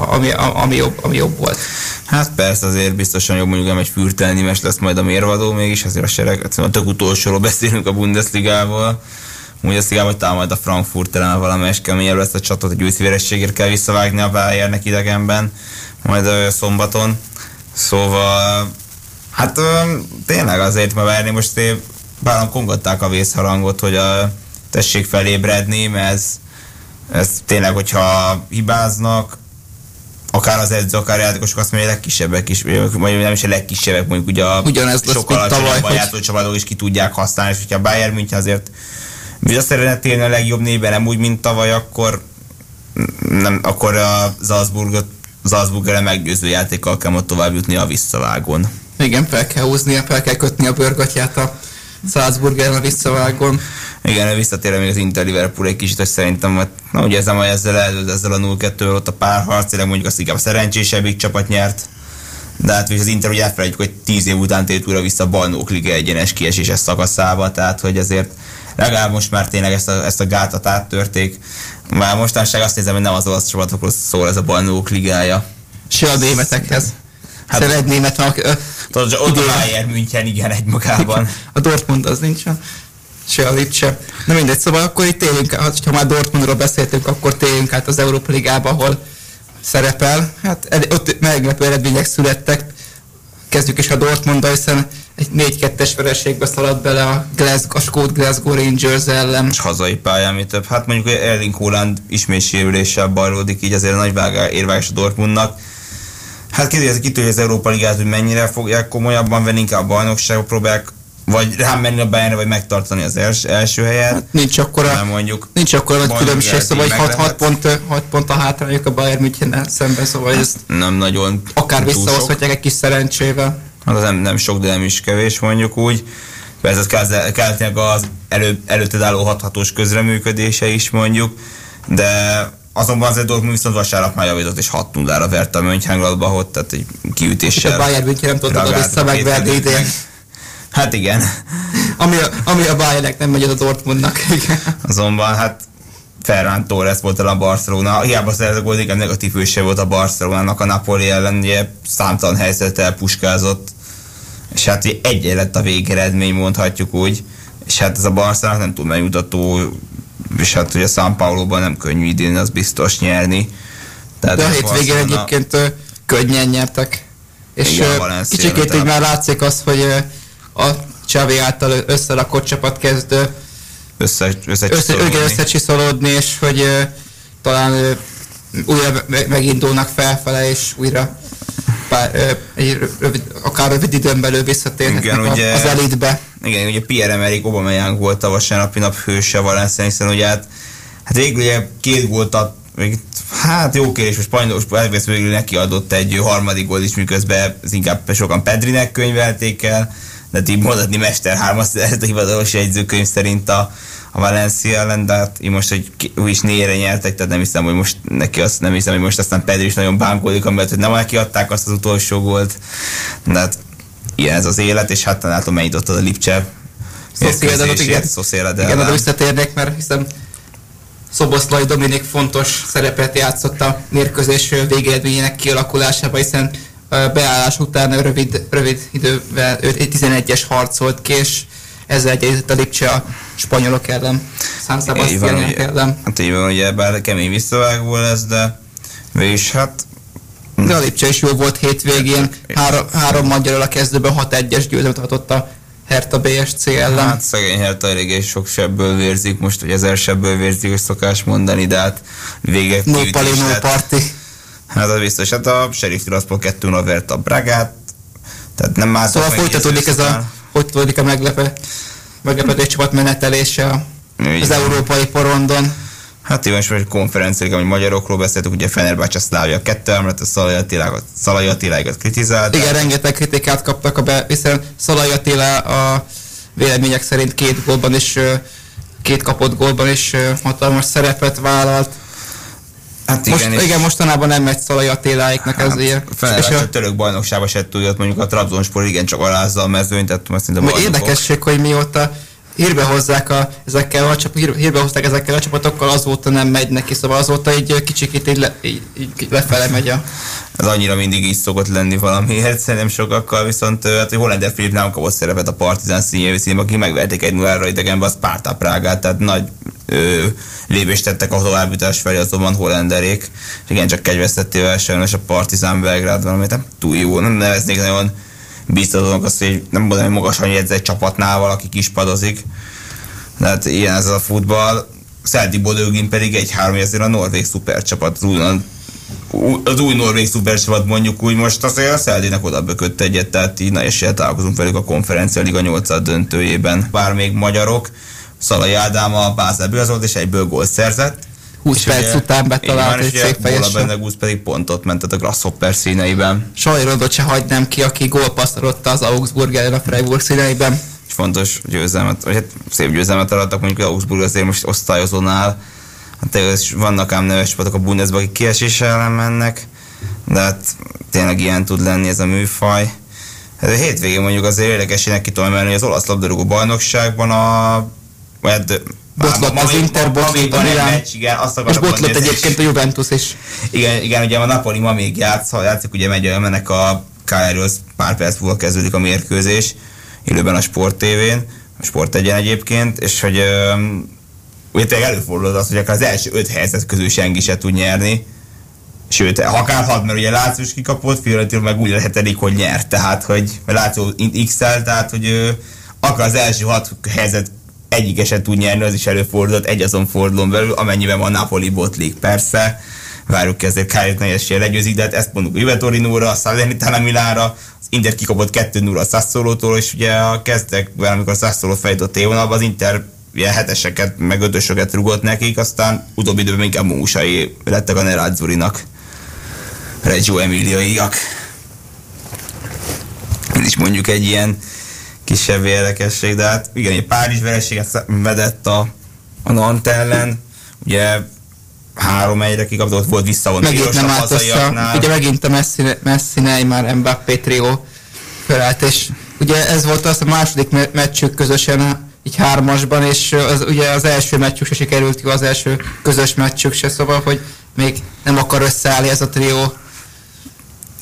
ami, ami, jobb, ami jobb volt. Hát persze azért biztosan jobb mondjuk nem egy fürtelni mes lesz majd a mérvadó, mégis azért a sereg, a tök utolsóról beszélünk a Bundesligával. Bundesligában támad a Frankfurt ellen valamelyes keményebb lesz a csatot, egy új szívérességért kell visszavágni a Bayernnek idegenben, majd a szombaton. Szóval, hát tényleg azért ma várni, most báron kongatták a vészharangot, hogy a tessék felébredni, mert ez, ez tényleg, hogyha hibáznak, akár az edző, akár a játékosok azt mondja, a legkisebbek is, vagy nem is a legkisebbek, mondjuk ugye a Ugyanez sokkal alacsonyabban játszó csapatok is ki tudják használni, és hogyha a Bayern München azért vissza szeretne térni a legjobb névben, nem úgy, mint tavaly, akkor nem, akkor a Salzburgot Salzburg ellen meggyőző játékkal kell majd tovább jutni a visszavágon. Igen, fel kell húzni, fel kell kötni a bőrgatját a Salzburg ellen a visszavágon. Igen, visszatérve még az Inter Liverpool egy kicsit, hogy szerintem, hogy na, ugye ezzel, ezzel eldőlt ezzel a 0-2 ott a párharc, mondjuk azt inkább a szerencsésebbik csapat nyert De hát az Inter ugye elfelejtjük, hogy 10 év után tért újra vissza a bajnok liga egyenes kieséses szakaszába, tehát hogy azért legalább most már tényleg ezt a, ezt a gátat áttörték. Már mostanság azt nézem, hogy nem az olasz csapatokról szól ez a bajnokok ligája. Se a németekhez. Hát- Hát, egy német ö, Tudod, ott a Bayern München igen egymagában. a Dortmund az nincs, se a Lipcse. Na mindegy, szóval akkor itt térjünk, ha már Dortmundról beszéltünk, akkor térjünk át az Európa Ligába, ahol szerepel. Hát ott meglepő eredmények születtek. Kezdjük is a Dortmunddal, hiszen egy 4-2-es vereségbe szaladt bele a, Glasgow, a Skót Glasgow Rangers ellen. És hazai pályán, mi több. Hát mondjuk Erling Haaland ismét sérüléssel bajlódik, így azért nagy vágá, érvágás a Dortmundnak. Hát kérdezik itt, hogy az Európa Ligát, hogy mennyire fogják komolyabban venni, inkább a bajnokságba próbálják vagy rám menni a Bayernre, vagy megtartani az els, első helyet. Hát nincs akkora, Nem mondjuk. nincs akkora nagy különbség, szóval hogy 6, meg 6, lehet. pont, 6 pont a hátrányok a Bayern München szemben, szóval ez Nem nagyon akár visszahozhatják egy kis szerencsével. Hát az nem, nem sok, de nem is kevés mondjuk úgy. Persze ez tényleg az elő, előtted álló hathatós közreműködése is mondjuk, de azonban azért Dortmund viszont vasárnap már javított és 6 0 ra verte a Mönchengladbachot, tehát egy És kiütéssel. a Bayern München nem tudta vissza megverni idén. Hát igen. Ami a, ami a Bayernnek nem megy a Dortmundnak. Igen. Azonban hát Ferran Torres volt el a Barcelona, hiába szerzett gólt, igen negatív hőse volt a Barcelonának a Napoli ellen, ugye számtalan helyzetet puskázott, és hát egy lett a végeredmény, mondhatjuk úgy, és hát ez a Barcelona nem túl megmutató, és hát ugye São Paulo-ban nem könnyű idén, az biztos nyerni. Tehát De a hétvégén Barcelona- egyébként könnyen nyertek. És Igen, kicsikét így már látszik az, hogy a Xavi által összerakott csapat kezd össze, össze, összecsiszolódni. igen, összecsiszolódni, és hogy ö, talán ö, újra me- megindulnak felfele, és újra pár, ö, egy rövid, akár rövid időn belül a, ugye- az elitbe. Igen, ugye Pierre-Emerick Aubameyang volt a vasárnapi nap hőse Valencia, hiszen ugye hát, hát végül ugye két gólt ad, hát jó kérés, most spanyol, végül neki adott egy harmadik gól is, miközben ez inkább sokan Pedrinek könyvelték el, de így mondhatni Mester 3 ez a hivatalos jegyzőkönyv szerint a, a Valencia ellen, de hát így most, hogy ki- úgy is négyre nyertek, tehát nem hiszem, hogy most neki azt nem hiszem, hogy most aztán Pedri is nagyon bánkódik, amiatt, hogy nem neki adták azt az utolsó gólt, de hát ilyen ez az élet, és hát látom, mennyit ott a Lipcse Sociedadot, igen. Sociedad Igen, oda ellen. visszatérnék, mert hiszem Szoboszlai Dominik fontos szerepet játszott a mérkőzés végeredményének kialakulásában, hiszen beállás után rövid, rövid idővel ő 11-es harcolt ki, és ezzel egyenlített a Lipcse a spanyolok ellen, San ugye, ellen. hát így van, ugye bár kemény visszavágó lesz, de és hát De a Lipcse is jó volt hétvégén, három, három magyarul a kezdőben 6-1-es győzelmet adott a Hertha BSC ellen. Hát szegény Hertha eléggé sok sebből vérzik, most hogy ezer sebből vérzik, hogy szokás mondani, de hát vége no pali, no party. Hát az biztos, hát a Sheriff Tiraspol 2 0 vert a Bragát, tehát nem már Szóval folytatódik ez a, folytatódik a meglepő, meglepetés csapat menetelése a, az európai porondon. Hát így most egy konferenciák, hogy magyarokról beszéltük, ugye Fenerbahce Szlávia 2 mert a Szalai Attilágot, Szalai Attilágot kritizált. Igen, rengeteg kritikát kaptak a be, hiszen Szalai Attila a vélemények szerint két gólban is két kapott gólban is hatalmas szerepet vállalt. Hát Most, igen, és- igen mostanában nem megy Szalai Attiláiknak hát, ezért. A Fenerbahce És a török bajnoksába se tudja, mondjuk a Trabzonspor igen csak alázza a mezőnyt, tehát azt a, bajnokok. érdekesség, hogy mióta hírbe hozzák a, ezekkel a, csap, hír, hírbe hozták ezekkel a csapatokkal, azóta nem megy neki, szóval azóta így kicsikét így, le, így, így lefele megy a Ez annyira mindig így szokott lenni valamiért, szerintem sokakkal, viszont hát, hogy Hollander Filip nem kapott szerepet a Partizán színjévi akik megverték egy 0 idegenbe a Sparta Prágát, tehát nagy ö, lépést tettek a továbbítás felé, azonban Hollanderék, és igen, csak kegyvesztettével sajnos a Partizán Belgrád valami nem túl jó, nem neveznék nagyon biztatónak azt, hogy nem mondom, magasan jegyzett csapatnál valaki kispadozik, de hát ilyen ez a futball. Szerdi Bodögin pedig egy három ezért a norvég szupercsapat, az új, az új norvég szupercsapat mondjuk úgy most azért a Szeldének oda bökött egyet, tehát így nagy eséllyel találkozunk velük a konferencia liga 8 döntőjében. Bár még magyarok, Szalai Ádám a Bázelből az volt, és egyből gólt szerzett. 20 És perc után betalált egy székfejessel. Bola Bendegúz pedig pontot ment tehát a Grasshopper színeiben. Sajrodot se hagynám ki, aki gólpasszolott az Augsburg ellen a Freiburg színeiben. és fontos győzelmet, vagy hát szép győzelmet arattak, mondjuk az Augsburg azért most osztályozónál, hát vannak ám neves csapatok a Bundesliga, akik kiesés ellen mennek, de hát tényleg ilyen tud lenni ez a műfaj. Ez a hétvégén mondjuk azért érdekes, én ki tudom emelni, hogy az olasz labdarúgó bajnokságban a... Hát, Botlott ma- az ma- Inter, botlott még a Milán. meccs, igen, azt És botlott egyébként a Juventus is. igen, igen, ugye a Napoli ma még játsz, ha játszik, ugye megy, mennek a KR-ről, pár perc múlva kezdődik a mérkőzés, élőben a Sport TV-n, a Sport egyen egyébként, és hogy ugye tényleg előfordul az, hogy akár az első öt helyzet közül senki se tud nyerni, Sőt, akár hat, mert ugye Láció is kikapott, Fiorentina meg úgy lehetedik, hogy nyert, tehát hogy Láció x tehát hogy ő, akár az első hat helyzet egyik eset tud nyerni, az is előfordult egy azon fordulón belül, amennyiben van Napoli botlik. Persze, várjuk ki azért Kájt nehézséggel legyőzik, de hát ezt mondjuk Juve a Salernitana Milára, az Inter kikapott 2 0 a Sassuolo-tól, és ugye a kezdekben, amikor a Sassuolo fejtott évonalban, az Inter ilyen heteseket, meg ötösöket rugott nekik, aztán utóbbi időben inkább músai lettek a Nerazzurinak. Reggio Emiliaiak. Ez is mondjuk egy ilyen kisebb érdekesség, de hát igen, egy Párizs vereséget vedett a, a Nantes ellen, ugye három egyre kikapott, volt visszavont Megint nem állt össze. Ugye megint a Messi, Messi Neymar, Mbappé trió felállt, és ugye ez volt az a második me- meccsük közösen így hármasban, és az, ugye az első meccsük se sikerült jó, az első közös meccsük se, szóval, hogy még nem akar összeállni ez a trió.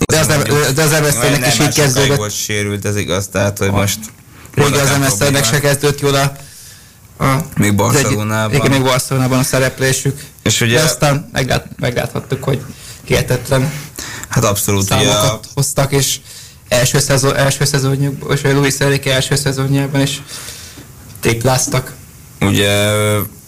De az, Mondjuk, de az MSZ-nek nem, is így kezdődött. volt sérült, ez igaz, tehát hogy most Régen az MSZ-nek se kezdődött jól a, a Még az egy- Barcelonában. Igen, még Barcelonában a szereplésük. És ugye- De aztán meglát, megláthattuk, hogy kietetlen Hát abszolút, ugye számokat hoztak, és első, szezon, első szezonjukban, és Luis Enrique első szezonjában is tripláztak. ugye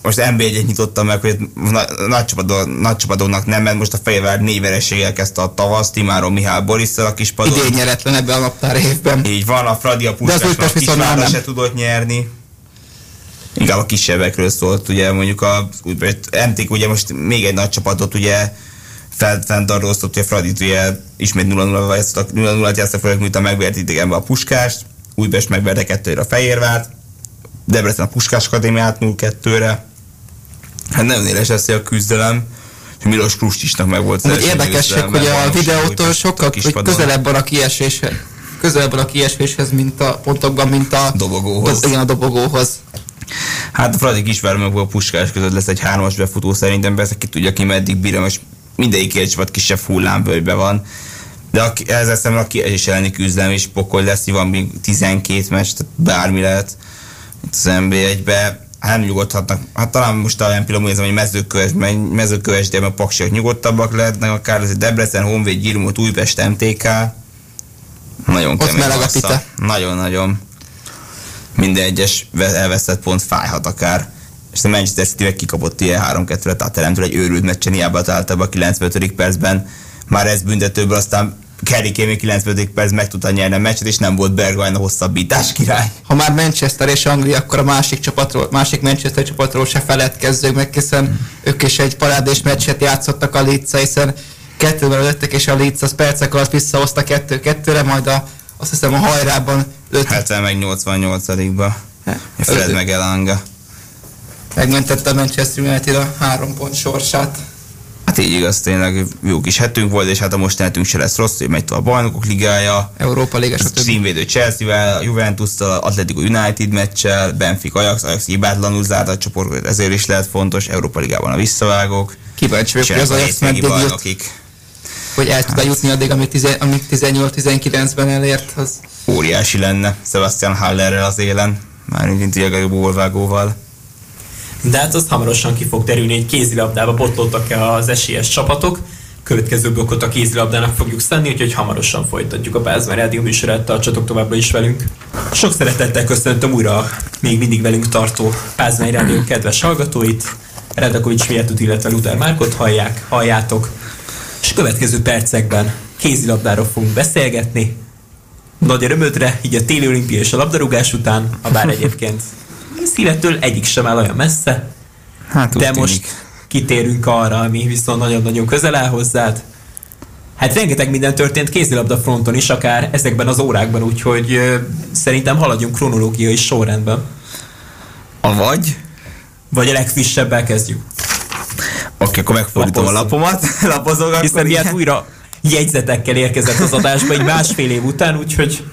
most nb 1 nyitottam meg, hogy na, nagy, csapaton, nagy csapatoknak nem ment, most a Fehérvár négy vereséggel kezdte a tavaszt, Timáron Mihály Borisszal a kispadon. Idén nyeretlen ebben a naptár évben. Így van, a Fradi a a már nem. se tudott nyerni. Inkább a kisebbekről szólt, ugye mondjuk a MTK ugye most még egy nagy csapatot ugye fenntartóztott, hogy a Fradit ugye ismét 0-0-val játszottak, 0-0-at játszottak fel, miután megvert idegenbe a Puskást, Újpest megverte 2 a Fehérvárt, Debrecen a Puskás Akadémiát 0-2-re. Hát nagyon éles lesz a küzdelem, és Milos Krustisnak meg volt az érdekesség, győzelme, hogy a videótól sokkal közelebb van a kieséshez. Közelebb van a kieséshez, mint a pontokban, mint a Dobogóhoz. Do, igen, a dobogóhoz. Hát a Fradi Kisvármegból a Puskás között lesz egy hármas befutó szerintem, persze ki tudja ki meddig bírja, most mindegyik egy csapat kisebb hullámvölgyben van. De a, ezzel szemben a kiesés elleni küzdelem is pokol lesz, van még 12 meccs, tehát bármi lehet itt az NB1-be. Hát nyugodhatnak. Hát talán most olyan pillanatban érzem, hogy mezőköves, mezőköves, de a paksiak nyugodtabbak lehetnek, akár ez Debrecen, Honvéd, Gyirmut, Újpest, MTK. Nagyon Ott kemény. Nagyon-nagyon minden egyes ve- elvesztett pont fájhat akár. És a Manchester City kikapott ilyen 3-2-re, tehát teremtől egy őrült meccsen, hiába találta be a 95. percben. Már ez büntetőből, aztán Kerry Kane még 95. perc meg tudta nyerni a meccset, és nem volt Bergwijn a hosszabbítás király. Ha már Manchester és Anglia, akkor a másik csapatról, másik Manchester csapatról se feledkezzünk meg, hiszen ők is egy parádés meccset játszottak a leeds hiszen kettővel lőttek, és a Leeds az percek alatt visszahozta kettő-kettőre, majd a, azt hiszem a hajrában lőtt, 70 meg 88-ba. Hát, Fred meg Elanga. megmentette a Manchester United a három pont sorsát. Hát így igaz, tényleg jó kis hetünk volt, és hát a most hetünk se lesz rossz, hogy megy tovább a bajnokok ligája, Európa Liga, a stb. címvédő Chelsea-vel, a Juventus-tal, Atletico United meccsel, Benfica Ajax, Ajax hibátlanul zárt a csoportot, ezért is lehet fontos, Európa Ligában a visszavágók, Kíváncsi vagyok, hogy az a Ajax bajnokig. hogy el tud jutni addig, amit, tize- amit 18-19-ben elért. Az Óriási lenne Sebastian Hallerrel az élen, már mint Diego Bolvágóval. De hát az hamarosan ki fog derülni, hogy kézilabdába botlottak-e az esélyes csapatok. Következő blokkot a kézilabdának fogjuk szenni, úgyhogy hamarosan folytatjuk a Pázmár Rádió műsorát, tartsatok továbbra is velünk. Sok szeretettel köszöntöm újra a még mindig velünk tartó Pázmár Rádió kedves hallgatóit. Redakovics Mietut, illetve Luther Márkot hallják, halljátok. És következő percekben kézilabdáról fogunk beszélgetni. Nagy örömödre, így a téli olimpia és a labdarúgás után, ha bár egyébként <laughs> szívettől egyik sem áll olyan messze, Hát de tűnik. most kitérünk arra, ami viszont nagyon-nagyon közel áll hozzád. Hát rengeteg minden történt kézilabda fronton is, akár ezekben az órákban, úgyhogy ö, szerintem haladjunk kronológiai sorrendben. Avagy, Vagy a legfrissebbel kezdjük. oké, akkor megfordítom a Lapozzunk. lapomat, <laughs> lapozok Hiszen akkor miatt igen. újra jegyzetekkel érkezett az adásba egy másfél év után, úgyhogy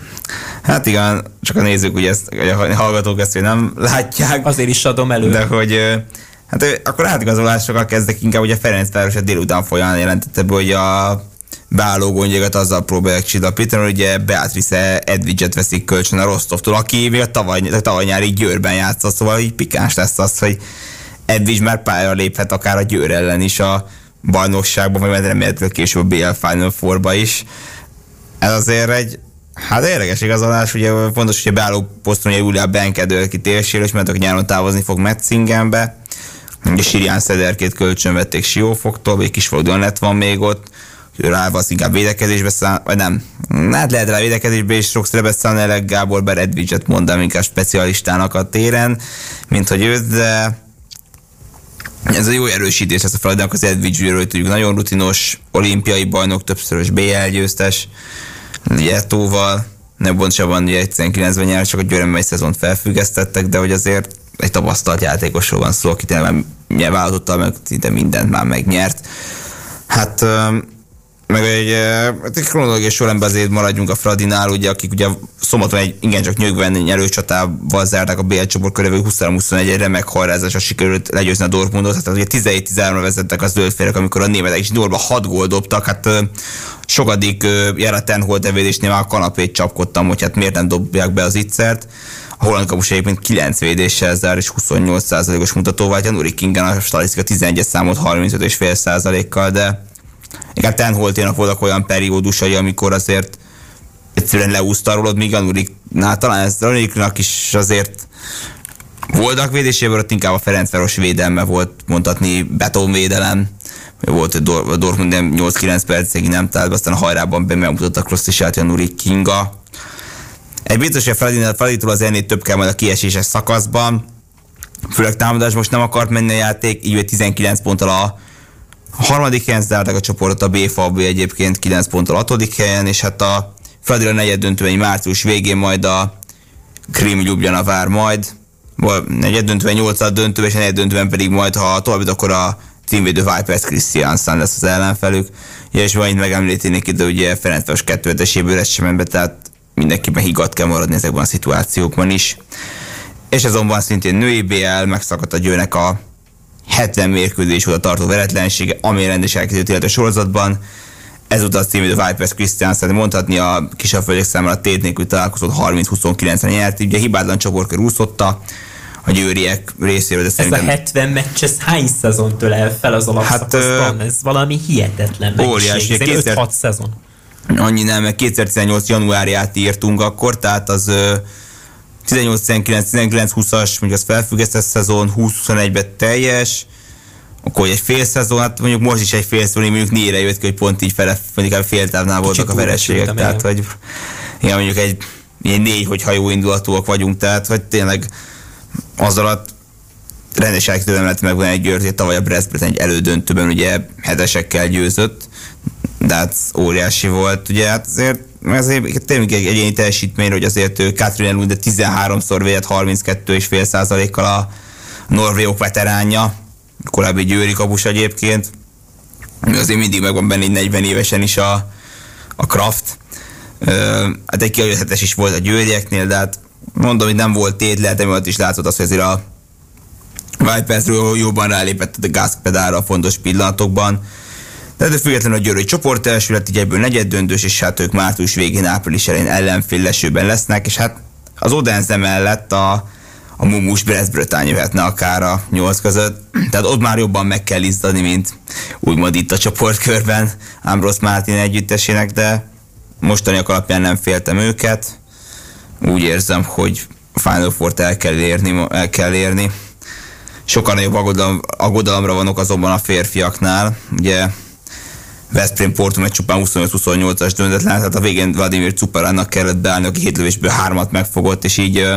Hát igen, csak a nézők, ugye ezt, a hallgatók ezt nem látják. azért is adom elő. De hogy hát akkor átigazolásokkal kezdek inkább, ugye Ferencváros a délután folyamán jelentette be, hogy a beálló gondjaikat azzal próbálják csillapítani, hogy ugye Beatrice Edvidget veszik kölcsön a Rostovtól, aki még a tavaly, a tavaly nyári Győrben játszott, szóval így pikáns lesz az, hogy Edvics már pályára léphet akár a Győr ellen is a bajnokságban, vagy remélhetőleg később a BL Final Four-ba is. Ez azért egy Hát érdekes igazolás, ugye fontos, hogy a beálló poszton ugye Julia Benkedő, aki térsérős, mert aki nyáron távozni fog Metzingenbe. Ugye Sirián Szederkét kölcsön vették Siófoktól, egy kis lett van még ott. Rá az inkább védekezésbe száll, vagy nem. Hát lehet rá védekezésbe is sokszor beszállni, elég Gábor Beredvidzset mondom inkább specialistának a téren, mint hogy őt, de ez a jó erősítés lesz a Fradinak az Edvidzsről, tudjuk, nagyon rutinos, olimpiai bajnok, többszörös BL győztes, Jetóval, nem pontosabban ugye 19-ben nyert, csak a Győrömben egy szezont felfüggesztettek, de hogy azért egy tapasztalt játékosról van szó, aki tényleg már meg szinte mindent már megnyert. Hát meg egy, hát egy kronológiai sorrendben azért maradjunk a Fradinál, ugye, akik ugye szombaton egy igencsak nyögven nyerőcsatával zárták a BL csoport körülbelül 23-21 egy remek a sikerült legyőzni a Dortmundot, hát ugye 17-13-ra vezettek az zöldférek, amikor a németek is Norba 6 gól dobtak, hát sokadik Jara Tenhold evédésnél már a kanapét csapkodtam, hogy hát miért nem dobják be az ittszert. A holland kapus egyébként 9 védéssel zár és 28%-os mutatóval, hát Nuri Kingen a statisztika 11-es számot 35,5%-kal, de inkább Tenholténak voltak olyan periódusai, amikor azért egyszerűen leúszta rólad, míg a Nuriknál talán ez a Nuriknak is azért voltak védéséből, ott inkább a Ferencváros védelme volt mondhatni betonvédelem, volt a Dortmund 8-9 percig nem talált, aztán a hajrában bemutattak rossz is át Nuri Kinga. Egy biztos, hogy a Freditől az ennél több kell majd a kieséses szakaszban, főleg támadás most nem akart menni a játék, így 19 ponttal a a harmadik helyen zárták a csoportot, a BFAB egyébként 9 ponttal a hatodik helyen, és hát a Fradira negyed döntőben március végén majd a Krim Ljubljana vár majd, negyed döntőben, nyolcad döntőben, és a negyed döntőben pedig majd, ha tovább akkor a címvédő Vipers Christiansen lesz az ellenfelük. Ja, és majd megemlítenék ide, ugye Ferencváros 2 ez sem ember, tehát mindenképpen higat kell maradni ezekben a szituációkban is. És azonban szintén női BL megszakadt a győnek a 70 mérkőzés óta tartó veretlensége, ami rendes elkezdődött illetve sorozatban. Ezúttal a című Vipers Christiansen mondhatni a kisebb földek számára a tét nélkül találkozott 30-29-re nyert, ugye hibátlan csoportkör úszotta, a győriek részéről. De ez szerintem... a 70 meccs, ez hány szezon el fel az alapszakaszban? Hát, ez valami hihetetlen óriási, mennyiség. 5-6 szezon. Annyi nem, mert 2018 januárját írtunk akkor, tehát az 18-19-19-20-as, mondjuk az felfüggesztett szezon, 20-21-ben teljes, akkor egy fél szezon, hát mondjuk most is egy fél szezon, mondjuk négyre jött ki, hogy pont így fele, mondjuk a fél távnál voltak a vereségek, tehát hogy igen, mondjuk egy ilyen négy, hogyha jó indulatúak vagyunk, tehát hogy tényleg az alatt rendes elkítően lehet megvenni egy győrt, tavaly a Brest egy elődöntőben ugye hetesekkel győzött, de hát óriási volt, ugye hát azért azért tényleg egy egyéni teljesítmény, hogy azért Catherine Lund 13-szor védett 32,5 százalékkal a norvégok veteránja, korábbi győri kapus egyébként, azért mindig megvan benne 40 évesen is a, a Kraft. Hát egy kijöhetes is volt a győrieknél, de hát mondom, hogy nem volt tét, lehet emiatt is látszott az, hogy azért a Vipersről jobban rálépett a gázpedálra a fontos pillanatokban. De de függetlenül a Győri csoport első lett, így ebből negyed döntős, és hát ők március végén, április elején ellenfél lesznek, és hát az Odense mellett a, a Mumus Brest Bretagne jöhetne akár a nyolc között. Tehát ott már jobban meg kell izdani, mint úgymond itt a csoportkörben Ambros Martin együttesének, de mostani alapján nem féltem őket. Úgy érzem, hogy Final Four-t el kell érni, el kell érni. Sokkal nagyobb aggodalom, aggodalomra vanok azonban a férfiaknál. Ugye Veszprém Porto egy csupán 25-28-as döntetlen, tehát a végén Vladimir Cuparának kellett beállni, aki hét lövésből hármat megfogott, és így,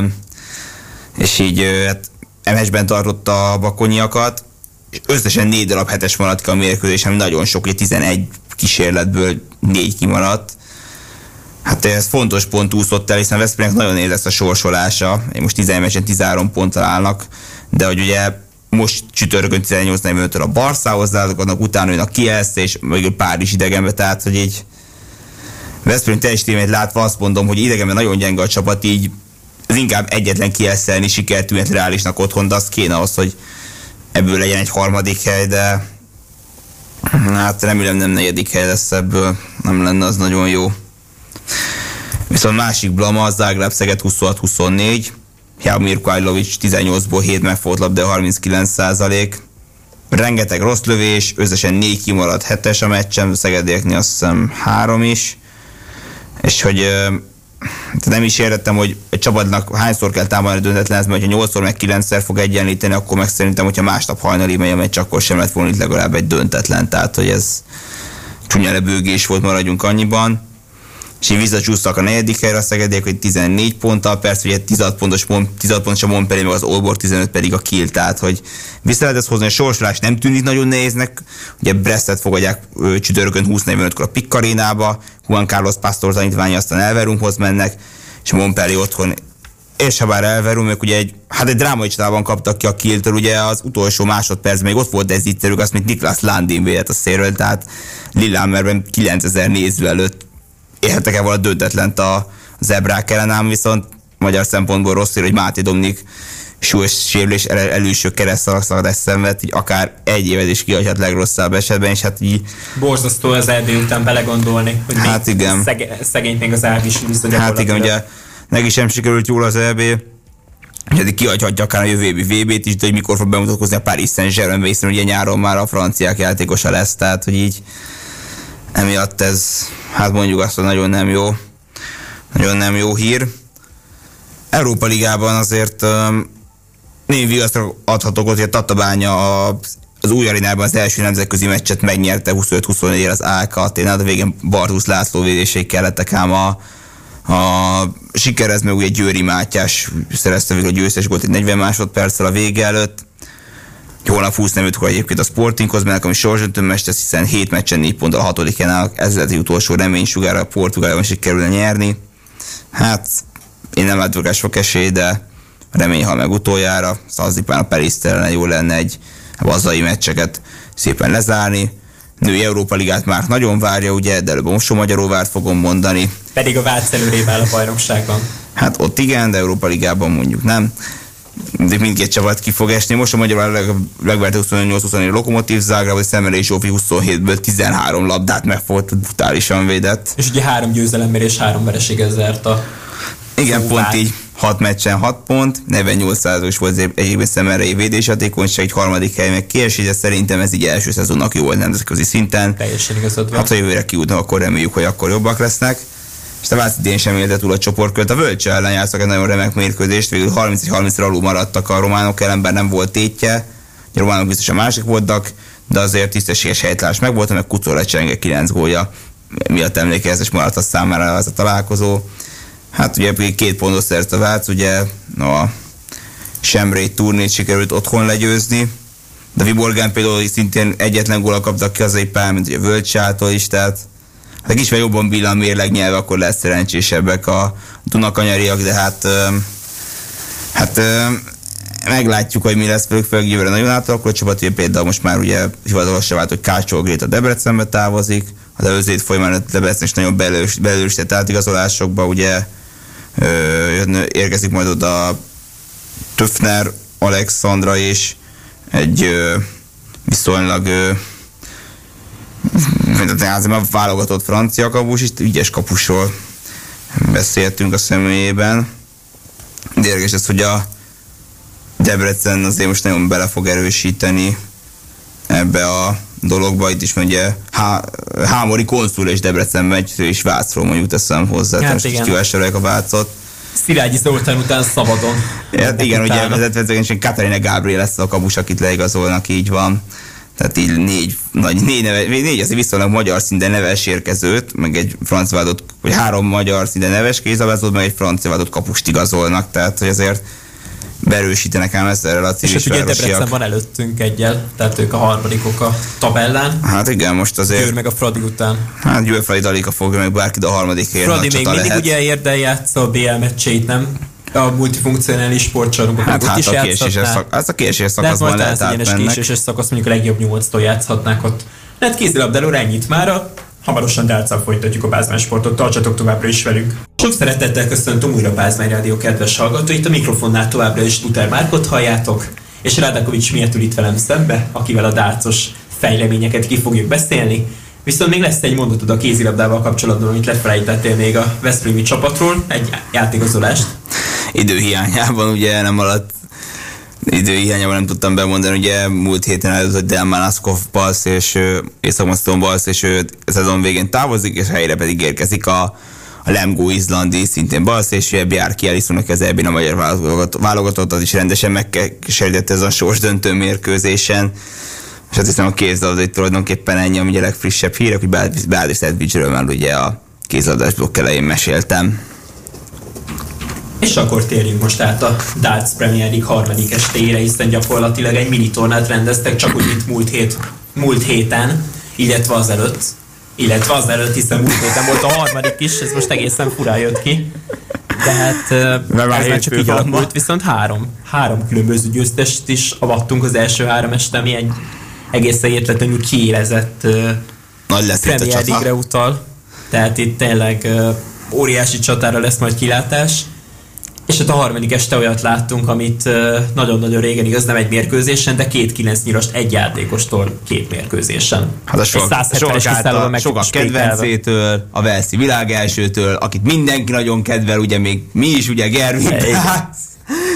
és így hát emesben tartotta a bakonyiakat, és összesen négy darab hetes maradt ki a mérkőzés, nagyon sok, hogy 11 kísérletből négy kimaradt. Hát ez fontos pont úszott el, hiszen Veszprémnek nagyon lesz a sorsolása. Most 11 meccsen 13 ponttal állnak, de hogy ugye most csütörtökön 18.45-től a Barszához látogatnak, utána jön a Kielce és még Párizs idegenbe, tehát hogy így Veszprém teljesítményét látva azt mondom, hogy idegenben nagyon gyenge a csapat, így ez inkább egyetlen kieszelni sikertűnet reálisnak otthon, de az kéne az, hogy ebből legyen egy harmadik hely, de hát remélem nem negyedik hely lesz ebből, nem lenne az nagyon jó. Viszont másik blama a Zágráb Szeged 26-24, Jaromir Kajlovics 18-ból 7 megfogott labda, 39 százalék. Rengeteg rossz lövés, összesen 4 kimaradt hetes a meccsen, Szegedieknél azt hiszem 3 is. És hogy nem is értettem, hogy egy csapatnak hányszor kell támadni döntetlen, mert ha 8-szor meg 9-szer fog egyenlíteni, akkor meg szerintem, hogyha másnap hajnali megy a meccs, akkor sem lett volna itt legalább egy döntetlen. Tehát, hogy ez csúnya lebőgés volt, maradjunk annyiban és így visszacsúsztak a negyedik helyre a Szegediek, hogy 14 ponttal, persze ugye 16 pontos, 16 pontos a Montpellier, meg az Olbor 15 pedig a Kiel, tehát hogy vissza lehet ezt hozni, a sorsolás nem tűnik nagyon nehéznek, ugye Brestet fogadják csütörtökön 20-45-kor a Piccarénába, Juan Carlos Pastor tanítványa aztán Elverumhoz mennek, és Montpellier otthon. És ha bár Elverum, ők ugye egy, hát egy drámai csatában kaptak ki a Kieltől, ugye az utolsó másodperc még ott volt ez itt, azt, mint Niklas Landin védett a szérről, tehát Lillehammerben 9000 néző előtt érhetek el volna döntetlent a zebrák ellen, ám viszont magyar szempontból rossz hogy Máté Domnik súlyos sérülés el, előső keresztalszakadást szenved, így akár egy évet is kiadhat legrosszabb esetben, és hát így... Borzasztó az erdő után belegondolni, hogy hát még igen. Szeg, szegényt még az árv is a Hát igen, ugye neki sem sikerült jól az EB, Úgyhogy kiadhatja akár a jövő VB-t is, de hogy mikor fog bemutatkozni a Paris Saint-Germain, hiszen ugye nyáron már a franciák játékosa lesz, tehát hogy így emiatt ez, hát mondjuk azt, hogy nagyon nem jó, nagyon nem jó hír. Európa Ligában azért um, némi vigaszt adhatok ott, hogy a Tatabánya az új arénában az első nemzetközi meccset megnyerte 25-24 az AK Én a végén Bartusz László védéség kellettek ám a, a sikerhez, meg ugye Győri Mátyás szerezte végül a győztes volt egy 40 másodperccel a vége előtt holnap 20 neműtkor egyébként a Sportinghoz mennek, ami sorsdöntőmester, hiszen 7 meccsen 4 ponttal a hatodik állnak, ez az utolsó reménysugára a Portugálban is kerülne nyerni. Hát én nem látok rá sok esély, de remény, ha meg utoljára, Szazipán a Perisztelen jó lenne egy hazai meccseket szépen lezárni. Női Európa Ligát már nagyon várja, ugye, de előbb a Mosó Magyaróvárt fogom mondani. Pedig a Vác előrébb áll a bajnokságban. Hát ott igen, de Európa Ligában mondjuk nem de mindkét csapat ki fog esni. Most a magyar legverte 28-24 Lokomotív Zágráb, vagy Szemmelé Zsófi 27-ből 13 labdát megfogott, brutálisan védett. És ugye három győzelemmel és három vereséggel zárt a Igen, szóval. pont így 6 meccsen 6 pont, 48%-os volt egyébként Szemmelei védéshatékonyság, egy harmadik hely meg kiesés, de szerintem ez így első szezonnak jó volt nemzetközi szinten. Teljesen igazad Hát ha jövőre kiútnak, akkor reméljük, hogy akkor jobbak lesznek és a idén sem élte túl a csoportkört. A Völcse ellen játszak egy nagyon remek mérkőzést, végül 31-30-ra alul maradtak a románok ellen, bár nem volt tétje. A románok biztos a másik voltak, de azért tisztességes helytlás meg volt, meg Kucor lecsenge 9 gólja miatt emlékezés maradt a számára ez a találkozó. Hát ugye két pontot szerzett a Vác, ugye no, a Semrét turnét sikerült otthon legyőzni, de Viborgán például szintén egyetlen góla kaptak ki az pár, mint ugye Völcsától is, tehát ha kicsit jobban billan mérleg nyelv, akkor lesz szerencsésebbek a Dunakanyariak, de hát hát meglátjuk, hogy mi lesz velük, főleg jövőre nagyon átalakuló csapat, ugye például most már ugye hivatalosan vált, hogy Kácsó a Debrecenbe távozik, az előzét folyamán a Debrecen is nagyon belősített átigazolásokba, ugye ö, érkezik majd oda Töfner, Alexandra és egy viszonylag tehát a válogatott francia kapus, itt ügyes kapusról beszéltünk a személyében. De érdekes ez, hogy a Debrecen azért most nagyon bele fog erősíteni ebbe a dologba. Itt is mondja Há, Hámori konszul és Debrecenben egy és Vácról mondjuk teszem hozzá. Hát most a Vácot. Szilágyi Zoltán után szabadon. Hát igen, ugye vezetőként Katarina Gabriel lesz a kapus, akit leigazolnak, így van tehát így négy, nagy, négy, neve, négy azért viszonylag magyar szinte neves érkezőt, meg egy francia vádott, vagy három magyar szinte neves kézabázót, meg egy francia vádott kapust igazolnak, tehát hogy azért berősítenek ám erre a És hát ugye Debrecen van előttünk egyel, tehát ők a harmadikok a tabellán. Hát igen, most azért... Győr meg a Fradi után. Hát Győr Fradi Dalika fogja meg bárki, de a harmadik Fradi még mindig lehet. ugye érdel játszol a BL meccseit, nem? A multifunkcionális sportcsarnokban Hát, ott hát is a késéses szak, az a késéses szakaszban lehet az egyenes késéses szakasz, mondjuk a legjobb nyolctól játszhatnák ott. Lehet kézilabdáról ennyit mára, hamarosan dálccal folytatjuk a Pázmány sportot, tartsatok továbbra is velünk. Sok szeretettel köszöntöm újra a Pázmány Rádió kedves hallgatóit, a mikrofonnál továbbra is Luther Márkot halljátok, és Rádakovics miért ül itt velem szembe, akivel a dárcos fejleményeket ki fogjuk beszélni. Viszont még lesz egy mondatod a kézilabdával kapcsolatban, amit lefelejtettél még a Veszprémi csapatról, egy játékozolást. Időhiányában ugye nem alatt időhiányában nem tudtam bemondani, ugye múlt héten előtt, hogy Delman Askov Balsz és Észak Balsz és ő szezon végén távozik, és helyre pedig érkezik a, a Lemgo izlandi, szintén Balsz, és ugye Bjárki Elissonnak az a magyar válogatott- válogatottat is rendesen megkeserített ez a sorsdöntő mérkőzésen. És azt hiszem a kézlabda itt tulajdonképpen ennyi, ami a legfrissebb hírek, hogy Beatrice Edvicsről már ugye a kézlabdás blokk elején meséltem. És akkor térjünk most át a Darts Premier League harmadik estére, hiszen gyakorlatilag egy mini tornát rendeztek, csak úgy, mint múlt, hét, múlt héten, illetve az előtt. Illetve az előtt, hiszen múlt héten volt a harmadik is, ez most egészen furán jött ki. Tehát ö, Mert ez már csak így alakult, viszont három, három különböző győztest is avattunk az első három este, ami egy egészen értetlenül kiélezett Nagy lesz Premier League-re csata. utal. Tehát itt tényleg óriási csatára lesz majd kilátás. És hát a harmadik este olyat láttunk, amit nagyon-nagyon régen igaz, nem egy mérkőzésen, de két kilenc nyirast egy játékostól két mérkőzésen. Hát a sok, 170-es sokak, által, sokak spékelve. kedvencétől, a Velszi világ elsőtől, akit mindenki nagyon kedvel, ugye még mi is, ugye Gervin. Price.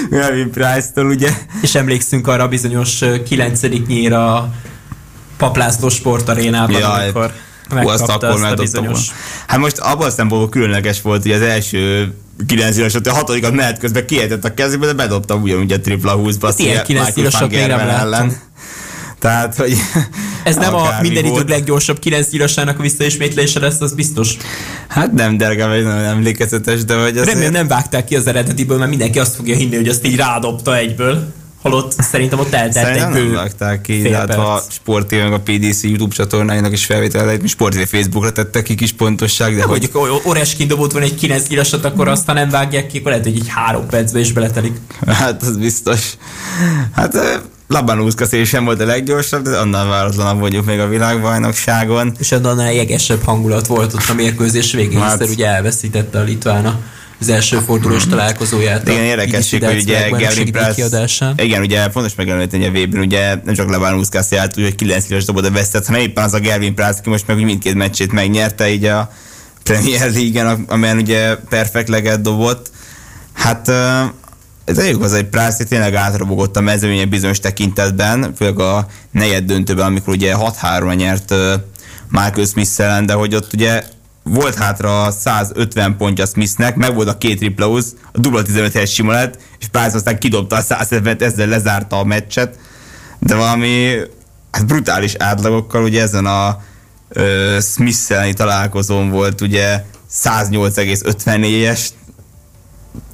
Gervin Price-tól, ugye. És emlékszünk arra a bizonyos kilencedik nyíra a Paplászló sportarénában, Jaj, amikor Hú, azt akkor bizonyos... volna. Hát most abban a szempontból különleges volt, hogy az első 9 éves, a hatodikat menet közben kiejtett a kezébe, de bedobtam ugyanúgy a tripla 20-ba. Hát ilyen kilenc nyilasat még nem láttunk. Tehát, hogy <laughs> Ez nem a minden idők leggyorsabb kilenc nyilasának a visszaismétlése lesz, az biztos. Hát nem, de legalább egy nagyon emlékezetes, de hogy azért... Remélem nem vágták ki az eredetiből, mert mindenki azt fogja hinni, hogy azt így rádobta egyből. Holott szerintem ott eltelt egy nem bő vágták ki, de hát a perc. Sport TV meg a PDC YouTube csatornáinak is felvételeit, mi Sport TV Facebookra tettek ki kis pontosság, de hogy hogy Oreskin dobott volna egy 9 nyilasat, akkor azt, ha nem vágják ki, akkor lehet, hogy egy három percbe is beletelik. hát az biztos. Hát ö, Labanúzka sem volt a leggyorsabb, de annál váratlanabb vagyunk még a világbajnokságon. És annál jegesebb hangulat volt ott a mérkőzés végén, Hát- hiszen ugye elveszítette a Litvána az első fordulós találkozóját. Igen, érdekesség, BBC hogy ugye Gavin Price, kiadásán. igen, ugye fontos megemlíteni, a vb ugye nem csak Labanúzka járt, úgy, hogy 9 éves dobott a vesztett, hanem éppen az a Gavin Price, aki most meg úgy mindkét meccsét megnyerte így a Premier League-en, amelyen ugye perfect leget dobott. Hát ez elég az egy Price hogy tényleg átrobogott a mezőnye bizonyos tekintetben, főleg a negyed döntőben, amikor ugye 6-3-ra nyert Michael smith de hogy ott ugye volt hátra 150 pontja Smithnek, meg volt a két triplauz, a dupla 15 helyes sima lett, és Price aztán kidobta a 170-et, ezzel lezárta a meccset, de valami hát brutális átlagokkal, ugye ezen a ö, Smith találkozón volt ugye 108,54-es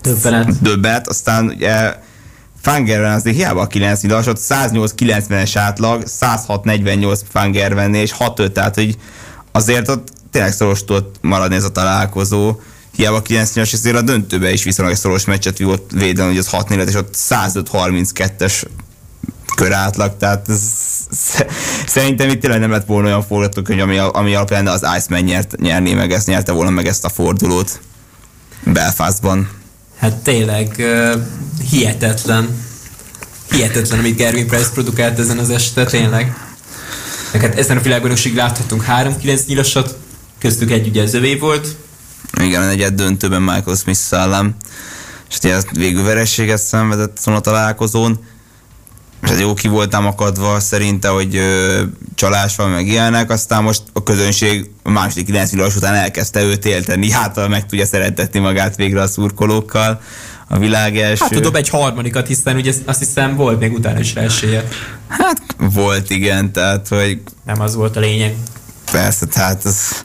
Döbbenet. döbbet, aztán ugye Fangerven azért hiába a 9 nyilasot, 108-90-es átlag, 106-48 Fangervennél, és 6 tehát hogy azért ott tényleg szoros tudott maradni ez a találkozó. Hiába a 9 nyilas, azért a döntőbe is viszonylag szoros meccset vívott védelem, hogy az 6 4 és ott 105-32-es kör átlag, tehát ez, sz- <laughs> szerintem itt tényleg nem lett volna olyan forgatókönyv, ami, ami alapján az Iceman nyert, nyerné meg ezt, nyerte volna meg ezt a fordulót Belfastban. Hát tényleg uh, hihetetlen. Hihetetlen, amit Gervin Price produkált ezen az este, tényleg. Hát ezen a világbajnokság láthatunk három 9 nyilasat, köztük egy ugye az övé volt. Igen, a negyed döntőben Michael Smith szellem, és ugye ezt végül verességet szenvedett azon a találkozón, és jó ki voltam akadva szerinte, hogy ö, csalás van, meg ilyenek, aztán most a közönség a második 9 nyilas után elkezdte őt élteni, hát meg tudja szeretetni magát végre a szurkolókkal. A világ első... Hát dob egy harmadikat, hiszen ugye azt hiszem volt még utána is esélye. Hát volt, igen, tehát, hogy Nem az volt a lényeg. Persze, tehát az,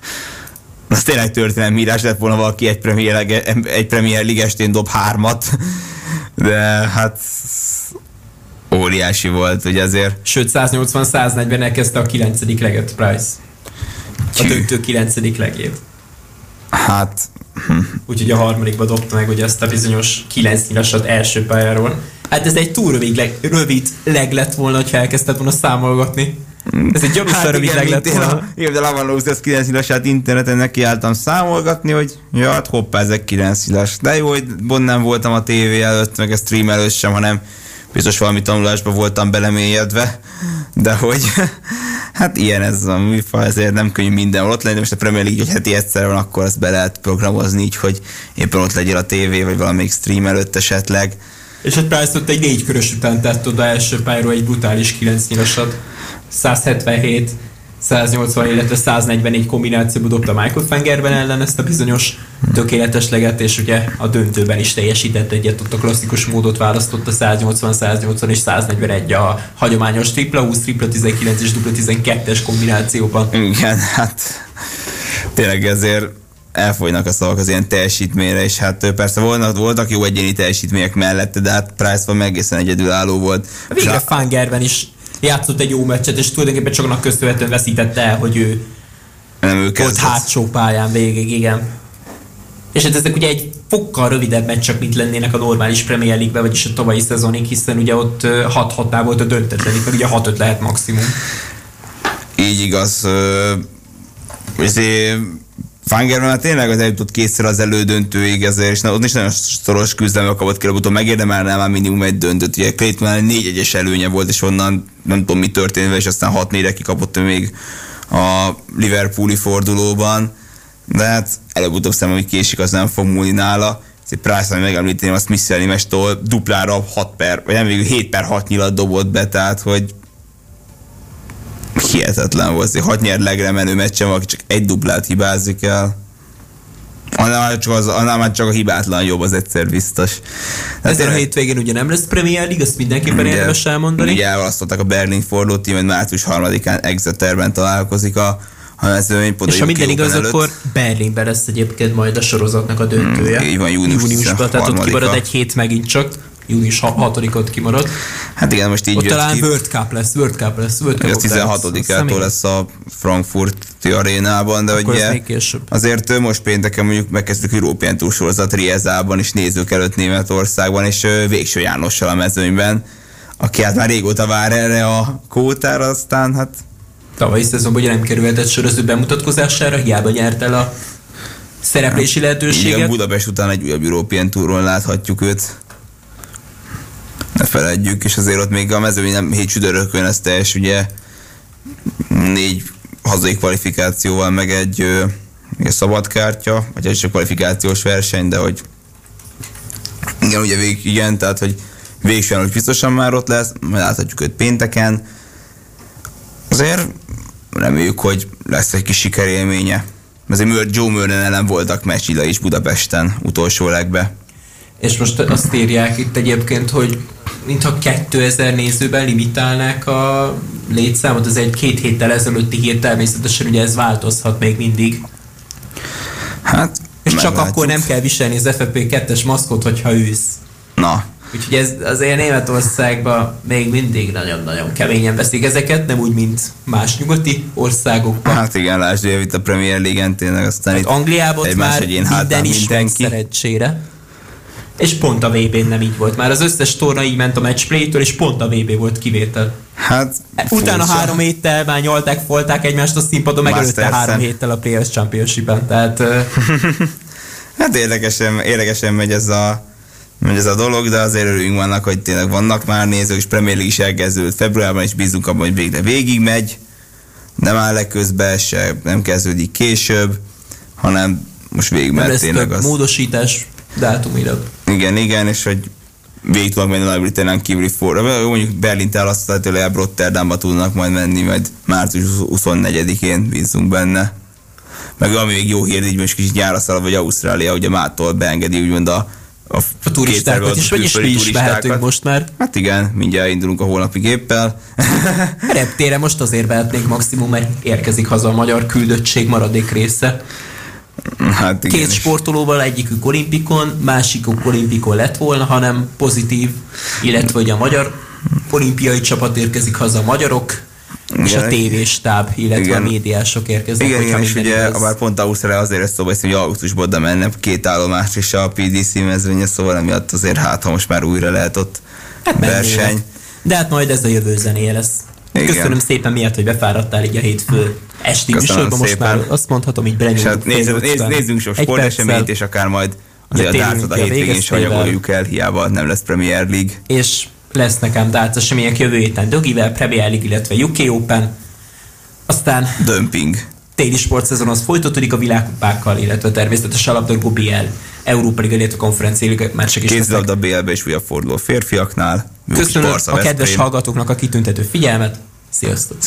az tényleg történelmi írás lett volna valaki egy Premier, egy Premier League estén dob hármat, de hát óriási volt, ugye azért Sőt, 180-140-nel kezdte a 9. leget Price. A döntő 9. legét. Hát, Úgyhogy a harmadikba dobta meg ugye ezt a bizonyos 9 nyilasat első pályáról. Hát ez egy túl rövid leg, rövid leg lett volna, ha elkezdted volna számolgatni. Ez egy gyanúsan hát rövid lett én volna. a Év, de Lavanlóz, ez 9 nyilasát interneten nekiálltam számolgatni, hogy ja, hát hoppá, ezek 9 nyilas. De jó, hogy pont nem voltam a tévé előtt, meg a stream előtt sem, hanem biztos valami tanulásba voltam belemélyedve, de hogy <laughs> hát ilyen ez a műfaj, ezért nem könnyű mindenhol ott lenni, most a Premier League, hogy heti egyszer van, akkor azt be lehet programozni így, hogy éppen ott legyél a tévé, vagy valamelyik stream előtt esetleg. És egy Price ott egy négy körös után tett oda első pályáról egy brutális 9 nyilasat. 177, 180, illetve 144 kombinációba dobta Michael Fengerben ellen ezt a bizonyos tökéletes leget, és ugye a döntőben is teljesített egyet, ott a klasszikus módot választotta 180, 180 és 141 a hagyományos tripla 20, tripla 19 és dupla 12-es kombinációban. Igen, hát tényleg ezért elfogynak a szavak az ilyen teljesítményre, és hát persze voltak, voltak jó egyéni teljesítmények mellette, de hát Price van egészen egyedülálló volt. Végre a- Fangerben is játszott egy jó meccset, és tulajdonképpen csak annak köszönhetően veszítette el, hogy ő nem ő kezdett. hátsó pályán végig, igen. És hát ezek ugye egy fokkal rövidebb meccsek, mint lennének a normális Premier League-ben, vagyis a tavalyi szezonig, hiszen ugye ott 6-6-nál volt a döntetlen, itt meg ugye 6-5 lehet maximum. Így igaz. Ezért Fangerben már tényleg az eljutott kétszer az elődöntőig, ezért, és ott is nagyon szoros küzdelme kapott ki, utóbb megérdemelne már minimum egy döntőt. Ugye Clayton négy egyes előnye volt, és onnan nem tudom mi történt és aztán 6 4 kikapott még a Liverpooli fordulóban. De hát előbb-utóbb szerintem, hogy késik, az nem fog múlni nála. Ezért Price-on megemlíteném, azt Misseli mestől duplára 6 per, vagy nem végül 7 per 6 nyilat dobott be, tehát hogy hihetetlen volt. Egy hat nyerlegre menő meccsen valaki csak egy duplát hibázik el. Annál már csak, az, annál már csak a hibátlan jobb, az egyszer biztos. Hát Ezen a hétvégén ugye nem lesz Premier League, azt mindenképpen ugye- érdemes elmondani. Ugye elválasztották a Berlin fordulót, így majd március 3-án Exeterben találkozik a, a mezőny. pont és ha minden igaz, előtt. akkor Berlinben lesz egyébként majd a sorozatnak a döntője. Mm, így van, június Júniusban, tehát ott 13-a. kimarad egy hét megint csak. Június 6-ot kimarad. Hát igen, most így Ott jött talán ki. World Cup lesz, World Cup lesz, World Cup Az Darts. 16-ától Azt lesz a Frankfurti arénában, de Akkor ez ugye azért most pénteken mondjuk megkezdtük European Tour sorozat Riezában és nézők előtt Németországban, és Végső Jánossal a mezőnyben, aki hát már régóta vár erre a kótára, aztán hát Tavalyi szezonban ugye nem kerülhetett söröző bemutatkozására, hiába nyert el a szereplési a lehetőséget. Budapest után egy újabb European Touron láthatjuk őt. Ne feledjük, és azért ott még a mezőny nem hét csütörtökön lesz teljes, ugye négy hazai kvalifikációval, meg egy, egy szabadkártya, vagy egy kvalifikációs verseny, de hogy igen, ugye vég, igen, tehát hogy végsően, hogy biztosan már ott lesz, majd láthatjuk őt pénteken. Azért reméljük, hogy lesz egy kis sikerélménye. Azért Mur- Joe Murden ellen voltak meccsida is Budapesten utolsó legbe. És most azt írják itt egyébként, hogy mintha 2000 nézőben limitálnák a létszámot, az egy két héttel ezelőtti hír, természetesen ugye ez változhat még mindig. Hát, És csak akkor nem kell viselni az FFP 2-es maszkot, hogyha ősz. Na, Úgyhogy ez azért Németországban még mindig nagyon-nagyon keményen veszik ezeket, nem úgy, mint más nyugati országokban. hát igen, lásd, hogy itt a Premier League-en tényleg aztán itt Hát Angliában ott egymás már minden is mindenki. szerencsére. És pont a VB-n nem így volt. Már az összes torna így ment a matchplay-től, és pont a VB volt kivétel. Hát, Utána furcsa. három héttel már nyolták, folták egymást a színpadon, meg előtte három héttel a Players Championship-en. Tehát <laughs> Hát érdekesen, érdekesen megy ez a megy ez a dolog, de azért örülünk vannak, hogy tényleg vannak már nézők, és Premier League is elkezdődött februárban, és bízunk abban, hogy végre végig megy, nem áll le közben, se nem kezdődik később, hanem most végig megy tényleg az. módosítás dátumira. Igen, igen, és hogy tudnak menni Nagy-Britannián kívüli for. Mondjuk Berlint elasztották, hogy legalább Rotterdamba tudnak majd menni, majd március 24-én bízunk benne. Meg valami még jó hír, így most kicsit nyára szalad, vagy Ausztrália, ugye mától beengedi úgymond a, a, A turistákat is, vagyis mi is mehetünk most már. Hát igen, mindjárt indulunk a holnapi géppel. Reptére most azért vehetnénk maximum, mert érkezik haza a magyar küldöttség maradék része. Hát igen. Két és- sportolóval egyikük olimpikon, másikuk olimpikon lett volna, hanem pozitív, illetve hogy a magyar olimpiai csapat érkezik haza a magyarok. és a Igen. tévéstáb, illetve Igen. a médiások érkeznek. Igen, igen, és ugye igaz. bár pont Ausztrália azért lesz szóba, hogy augusztusban oda menne két állomás is a PDC mezőnye, szóval emiatt azért hát, ha most már újra lehet ott Hát verseny. van. De hát majd ez a jövő zenéje lesz. Igen. Köszönöm szépen miatt, hogy befáradtál így a hétfő esti Köszönöm műsorba. Most szépen. már azt mondhatom, így belenyúlunk. hát nézz, fél nézz, nézzünk sok sporteseményt, és akár majd azért a térjünk dárcot a a hétvégén is hanyagoljuk el, hiába nem lesz Premier League. és lesz nekem dárc események jövő héten Dögivel, Premier League, illetve UK Open. Aztán Dömping. Téli sportszezon az folytatódik a világkupákkal, illetve természetesen a labdarúgó BL, Európa Liga, illetve konferencia meccsek is. Kézilabda BL-be is újabb forduló a férfiaknál. Köszönöm a kedves hallgatóknak a kitüntető figyelmet. Sziasztok!